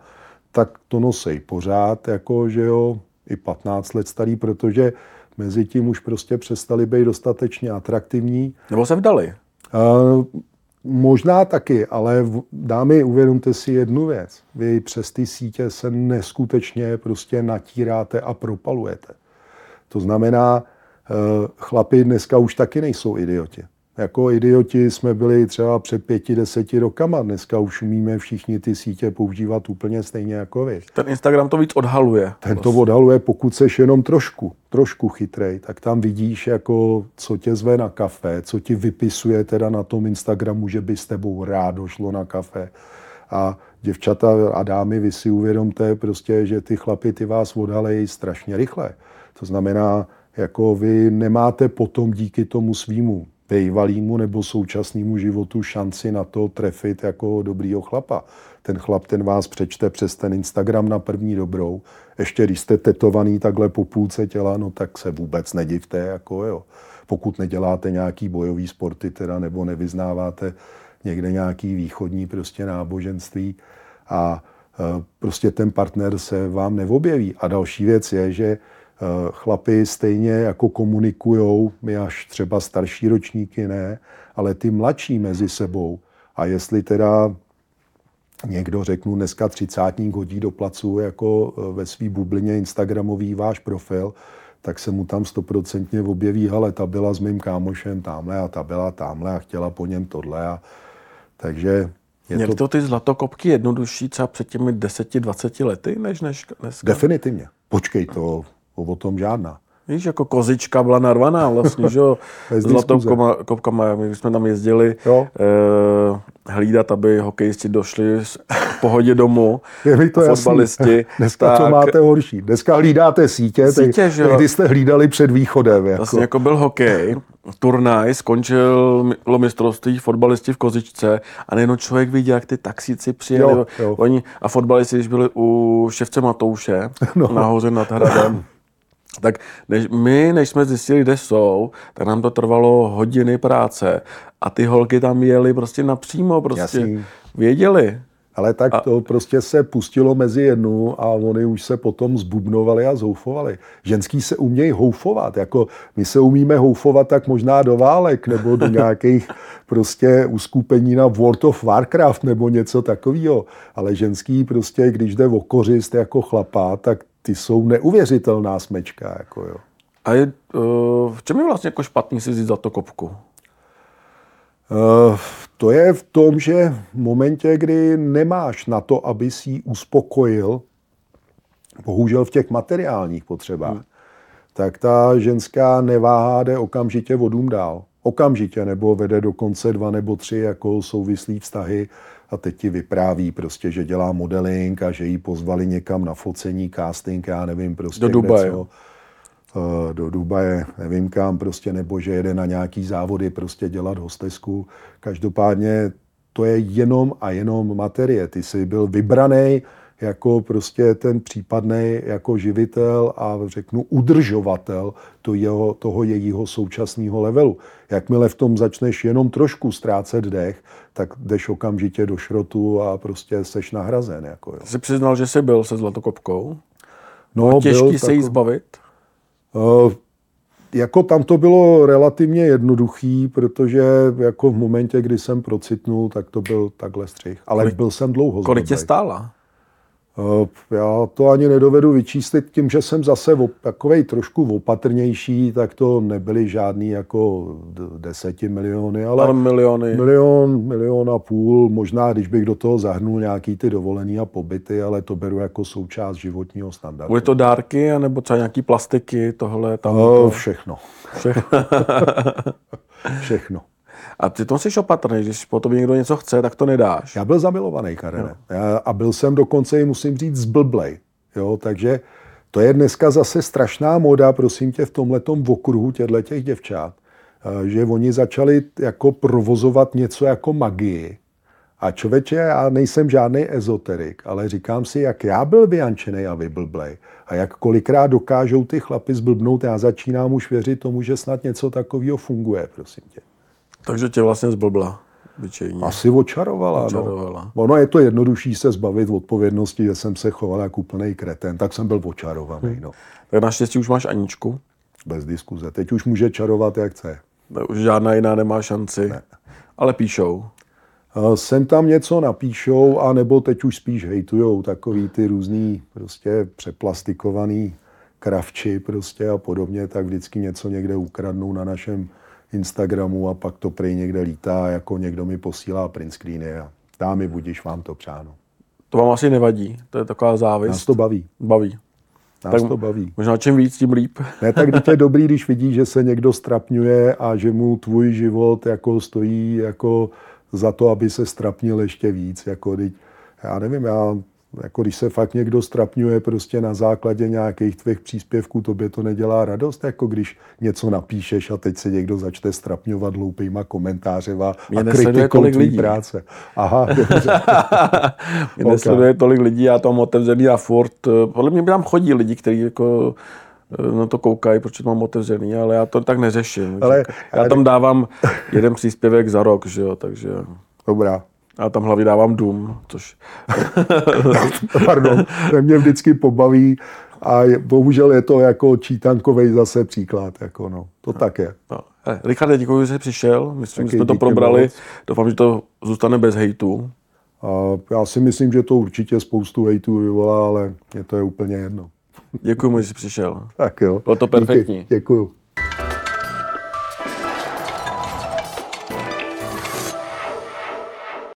tak to nosej pořád, jako že jo, i 15 let starý, protože mezi tím už prostě přestali být dostatečně atraktivní. Nebo se vdali? Uh, Možná taky, ale dámy, uvědomte si jednu věc. Vy přes ty sítě se neskutečně prostě natíráte a propalujete. To znamená, eh, chlapi dneska už taky nejsou idioti. Jako idioti jsme byli třeba před pěti, deseti rokama. Dneska už umíme všichni ty sítě používat úplně stejně jako vy. Ten Instagram to víc odhaluje. Ten to odhaluje, pokud seš jenom trošku, trošku chytrej, tak tam vidíš, jako, co tě zve na kafe, co ti vypisuje teda na tom Instagramu, že by s tebou rád došlo na kafe. A děvčata a dámy, vy si uvědomte prostě, že ty chlapy ty vás odhalejí strašně rychle. To znamená, jako vy nemáte potom díky tomu svýmu bývalýmu nebo současnému životu šanci na to trefit jako dobrýho chlapa. Ten chlap, ten vás přečte přes ten Instagram na první dobrou. Ještě když jste tetovaný takhle po půlce těla, no tak se vůbec nedivte, jako jo. Pokud neděláte nějaký bojový sporty teda, nebo nevyznáváte někde nějaký východní prostě náboženství a e, prostě ten partner se vám neobjeví. A další věc je, že chlapi stejně jako komunikujou, my až třeba starší ročníky ne, ale ty mladší mezi sebou. A jestli teda někdo, řeknu, dneska třicátník hodí do placu jako eh, ve své bublině Instagramový váš profil, tak se mu tam stoprocentně objeví, ale ta byla s mým kámošem tamhle a ta byla tamhle a chtěla po něm tohle. A, takže je Měli to... to ty zlatokopky jednodušší třeba před těmi 10-20 lety, než dneska? Definitivně. Počkej, to o tom žádná. Víš, jako kozička byla narvaná vlastně, že jo, zlatou kopkama, my jsme tam jezdili jo. Eh, hlídat, aby hokejisti došli v pohodě domů, je mi to fotbalisti. Dneska tak... to máte horší. Dneska hlídáte sítě, sítě že jo. tehdy jste hlídali před východem. Jako. Vlastně jako byl hokej turnaj, skončil mistrovství fotbalisti v Kozičce a nejenom člověk viděl, jak ty taxíci přijeli. Jo, jo. Oni, a fotbalisti, když byli u ševce Matouše, no. nahoře nad hradem, tak než, my, než jsme zjistili, kde jsou, tak nám to trvalo hodiny práce a ty holky tam jeli prostě napřímo, prostě Jasný. věděli. Ale tak A- to prostě se pustilo mezi jednu a oni už se potom zbubnovali a zoufovali. Ženský se umějí houfovat, jako my se umíme houfovat tak možná do válek nebo do nějakých prostě uskupení na World of Warcraft nebo něco takového. Ale ženský prostě, když jde o kořist jako chlapa, tak ty jsou neuvěřitelná smečka. Jako jo. A je, uh, v čem je vlastně jako špatný si vzít za to kopku? Eh, To je v tom, že v momentě, kdy nemáš na to, aby si ji uspokojil, bohužel v těch materiálních potřebách, hmm. tak ta ženská neváhá, jde okamžitě o dům dál. Okamžitě, nebo vede dokonce dva nebo tři jako souvislí vztahy a teď ti vypráví prostě, že dělá modeling a že ji pozvali někam na focení, casting, já nevím, prostě Do Dubaje. co eh, do Dubaje, nevím kam, prostě, nebo že jede na nějaký závody prostě dělat hostesku. Každopádně to je jenom a jenom materie. Ty jsi byl vybraný jako prostě ten případný jako živitel a řeknu udržovatel to jeho, toho jejího současného levelu. Jakmile v tom začneš jenom trošku ztrácet dech, tak jdeš okamžitě do šrotu a prostě seš nahrazen. Jako, jo. Jsi přiznal, že jsi byl se zlatokopkou? No, Těžký byl se jí tako- zbavit? Uh, jako tam to bylo relativně jednoduchý, protože jako v momentě, kdy jsem procitnul, tak to byl takhle střih. Ale Kolik- byl jsem dlouho Kolik tě stála? Uh, Já to ani nedovedu vyčíslit tím, že jsem zase takovej trošku opatrnější, tak to nebyly žádný jako deseti miliony, ale Ale miliony. milion, milion a půl, možná když bych do toho zahrnul nějaký ty dovolený a pobyty, ale to beru jako součást životního standardu. Byly to dárky, anebo třeba nějaký plastiky, tohle, tam to, všechno, všechno. všechno. A ty to jsi opatrný, když po tobě někdo něco chce, tak to nedáš. Já byl zamilovaný, Karene. Já, a byl jsem dokonce, i musím říct, zblblej. Jo, takže to je dneska zase strašná moda, prosím tě, v tomhletom okruhu těchto těch děvčat, eh, že oni začali jako provozovat něco jako magii. A člověče, já nejsem žádný ezoterik, ale říkám si, jak já byl vyjančený a vyblblej. A jak kolikrát dokážou ty chlapy zblbnout, já začínám už věřit tomu, že snad něco takového funguje, prosím tě. Takže tě vlastně zblbla. Vyčejně. Asi očarovala. Očarovala. No. Ono je to jednodušší se zbavit odpovědnosti, že jsem se choval jako úplný kreten, tak jsem byl očarovaný. No. Tak naštěstí už máš Aničku. Bez diskuze. Teď už může čarovat, jak chce. Ne, Už žádná jiná nemá šanci. Ne. Ale píšou. Eh, Sem tam něco napíšou, a nebo teď už spíš hejtujou takový ty různý prostě přeplastikovaný kravči prostě a podobně, tak vždycky něco někde ukradnou na našem Instagramu a pak to prej někde lítá, jako někdo mi posílá print screeny a dá mi budíš vám to přáno. To vám asi nevadí. To je taková závist. Nás to baví. baví. Nás Tak- to baví. Možná čím víc, tím líp. Ne, tak teď je dobrý, když vidí, že se někdo strapňuje a že mu tvůj život jako stojí jako za to, aby se strapnil ještě víc. Jako, teď, já nevím, já, jako když se fakt někdo strapňuje prostě na základě nějakých tvých příspěvků, tobě to nedělá radost, jako když něco napíšeš a teď se někdo začne strapňovat hloupýma komentářema Mě a kritikou lidí. práce. Aha, dobře. Mě Ok. nesleduje tolik lidí, já tam otevřený a furt. eh, Podle mě by tam chodí lidi, kteří jako eh, na to koukají, proč to mám otevřený, ale já to tak neřeším. Ale- já tam dávám jeden příspěvek za rok, že jo, takže Dobrá. Já tam hlavně dávám dům, což pardon, to mě vždycky pobaví a je, bohužel je to jako čítankovej zase příklad, jako no, to tak je. No. Hele, Richarde, děkuji, že jsi přišel. Myslím, že jsme to díky probrali. moc. Doufám, že to zůstane bez hejtu. A já si myslím, že to určitě spoustu hejtů vyvolá, ale mě to je úplně jedno. Děkuji že jsi přišel. Tak jo. Bylo to Díky, perfektní. Děkuju.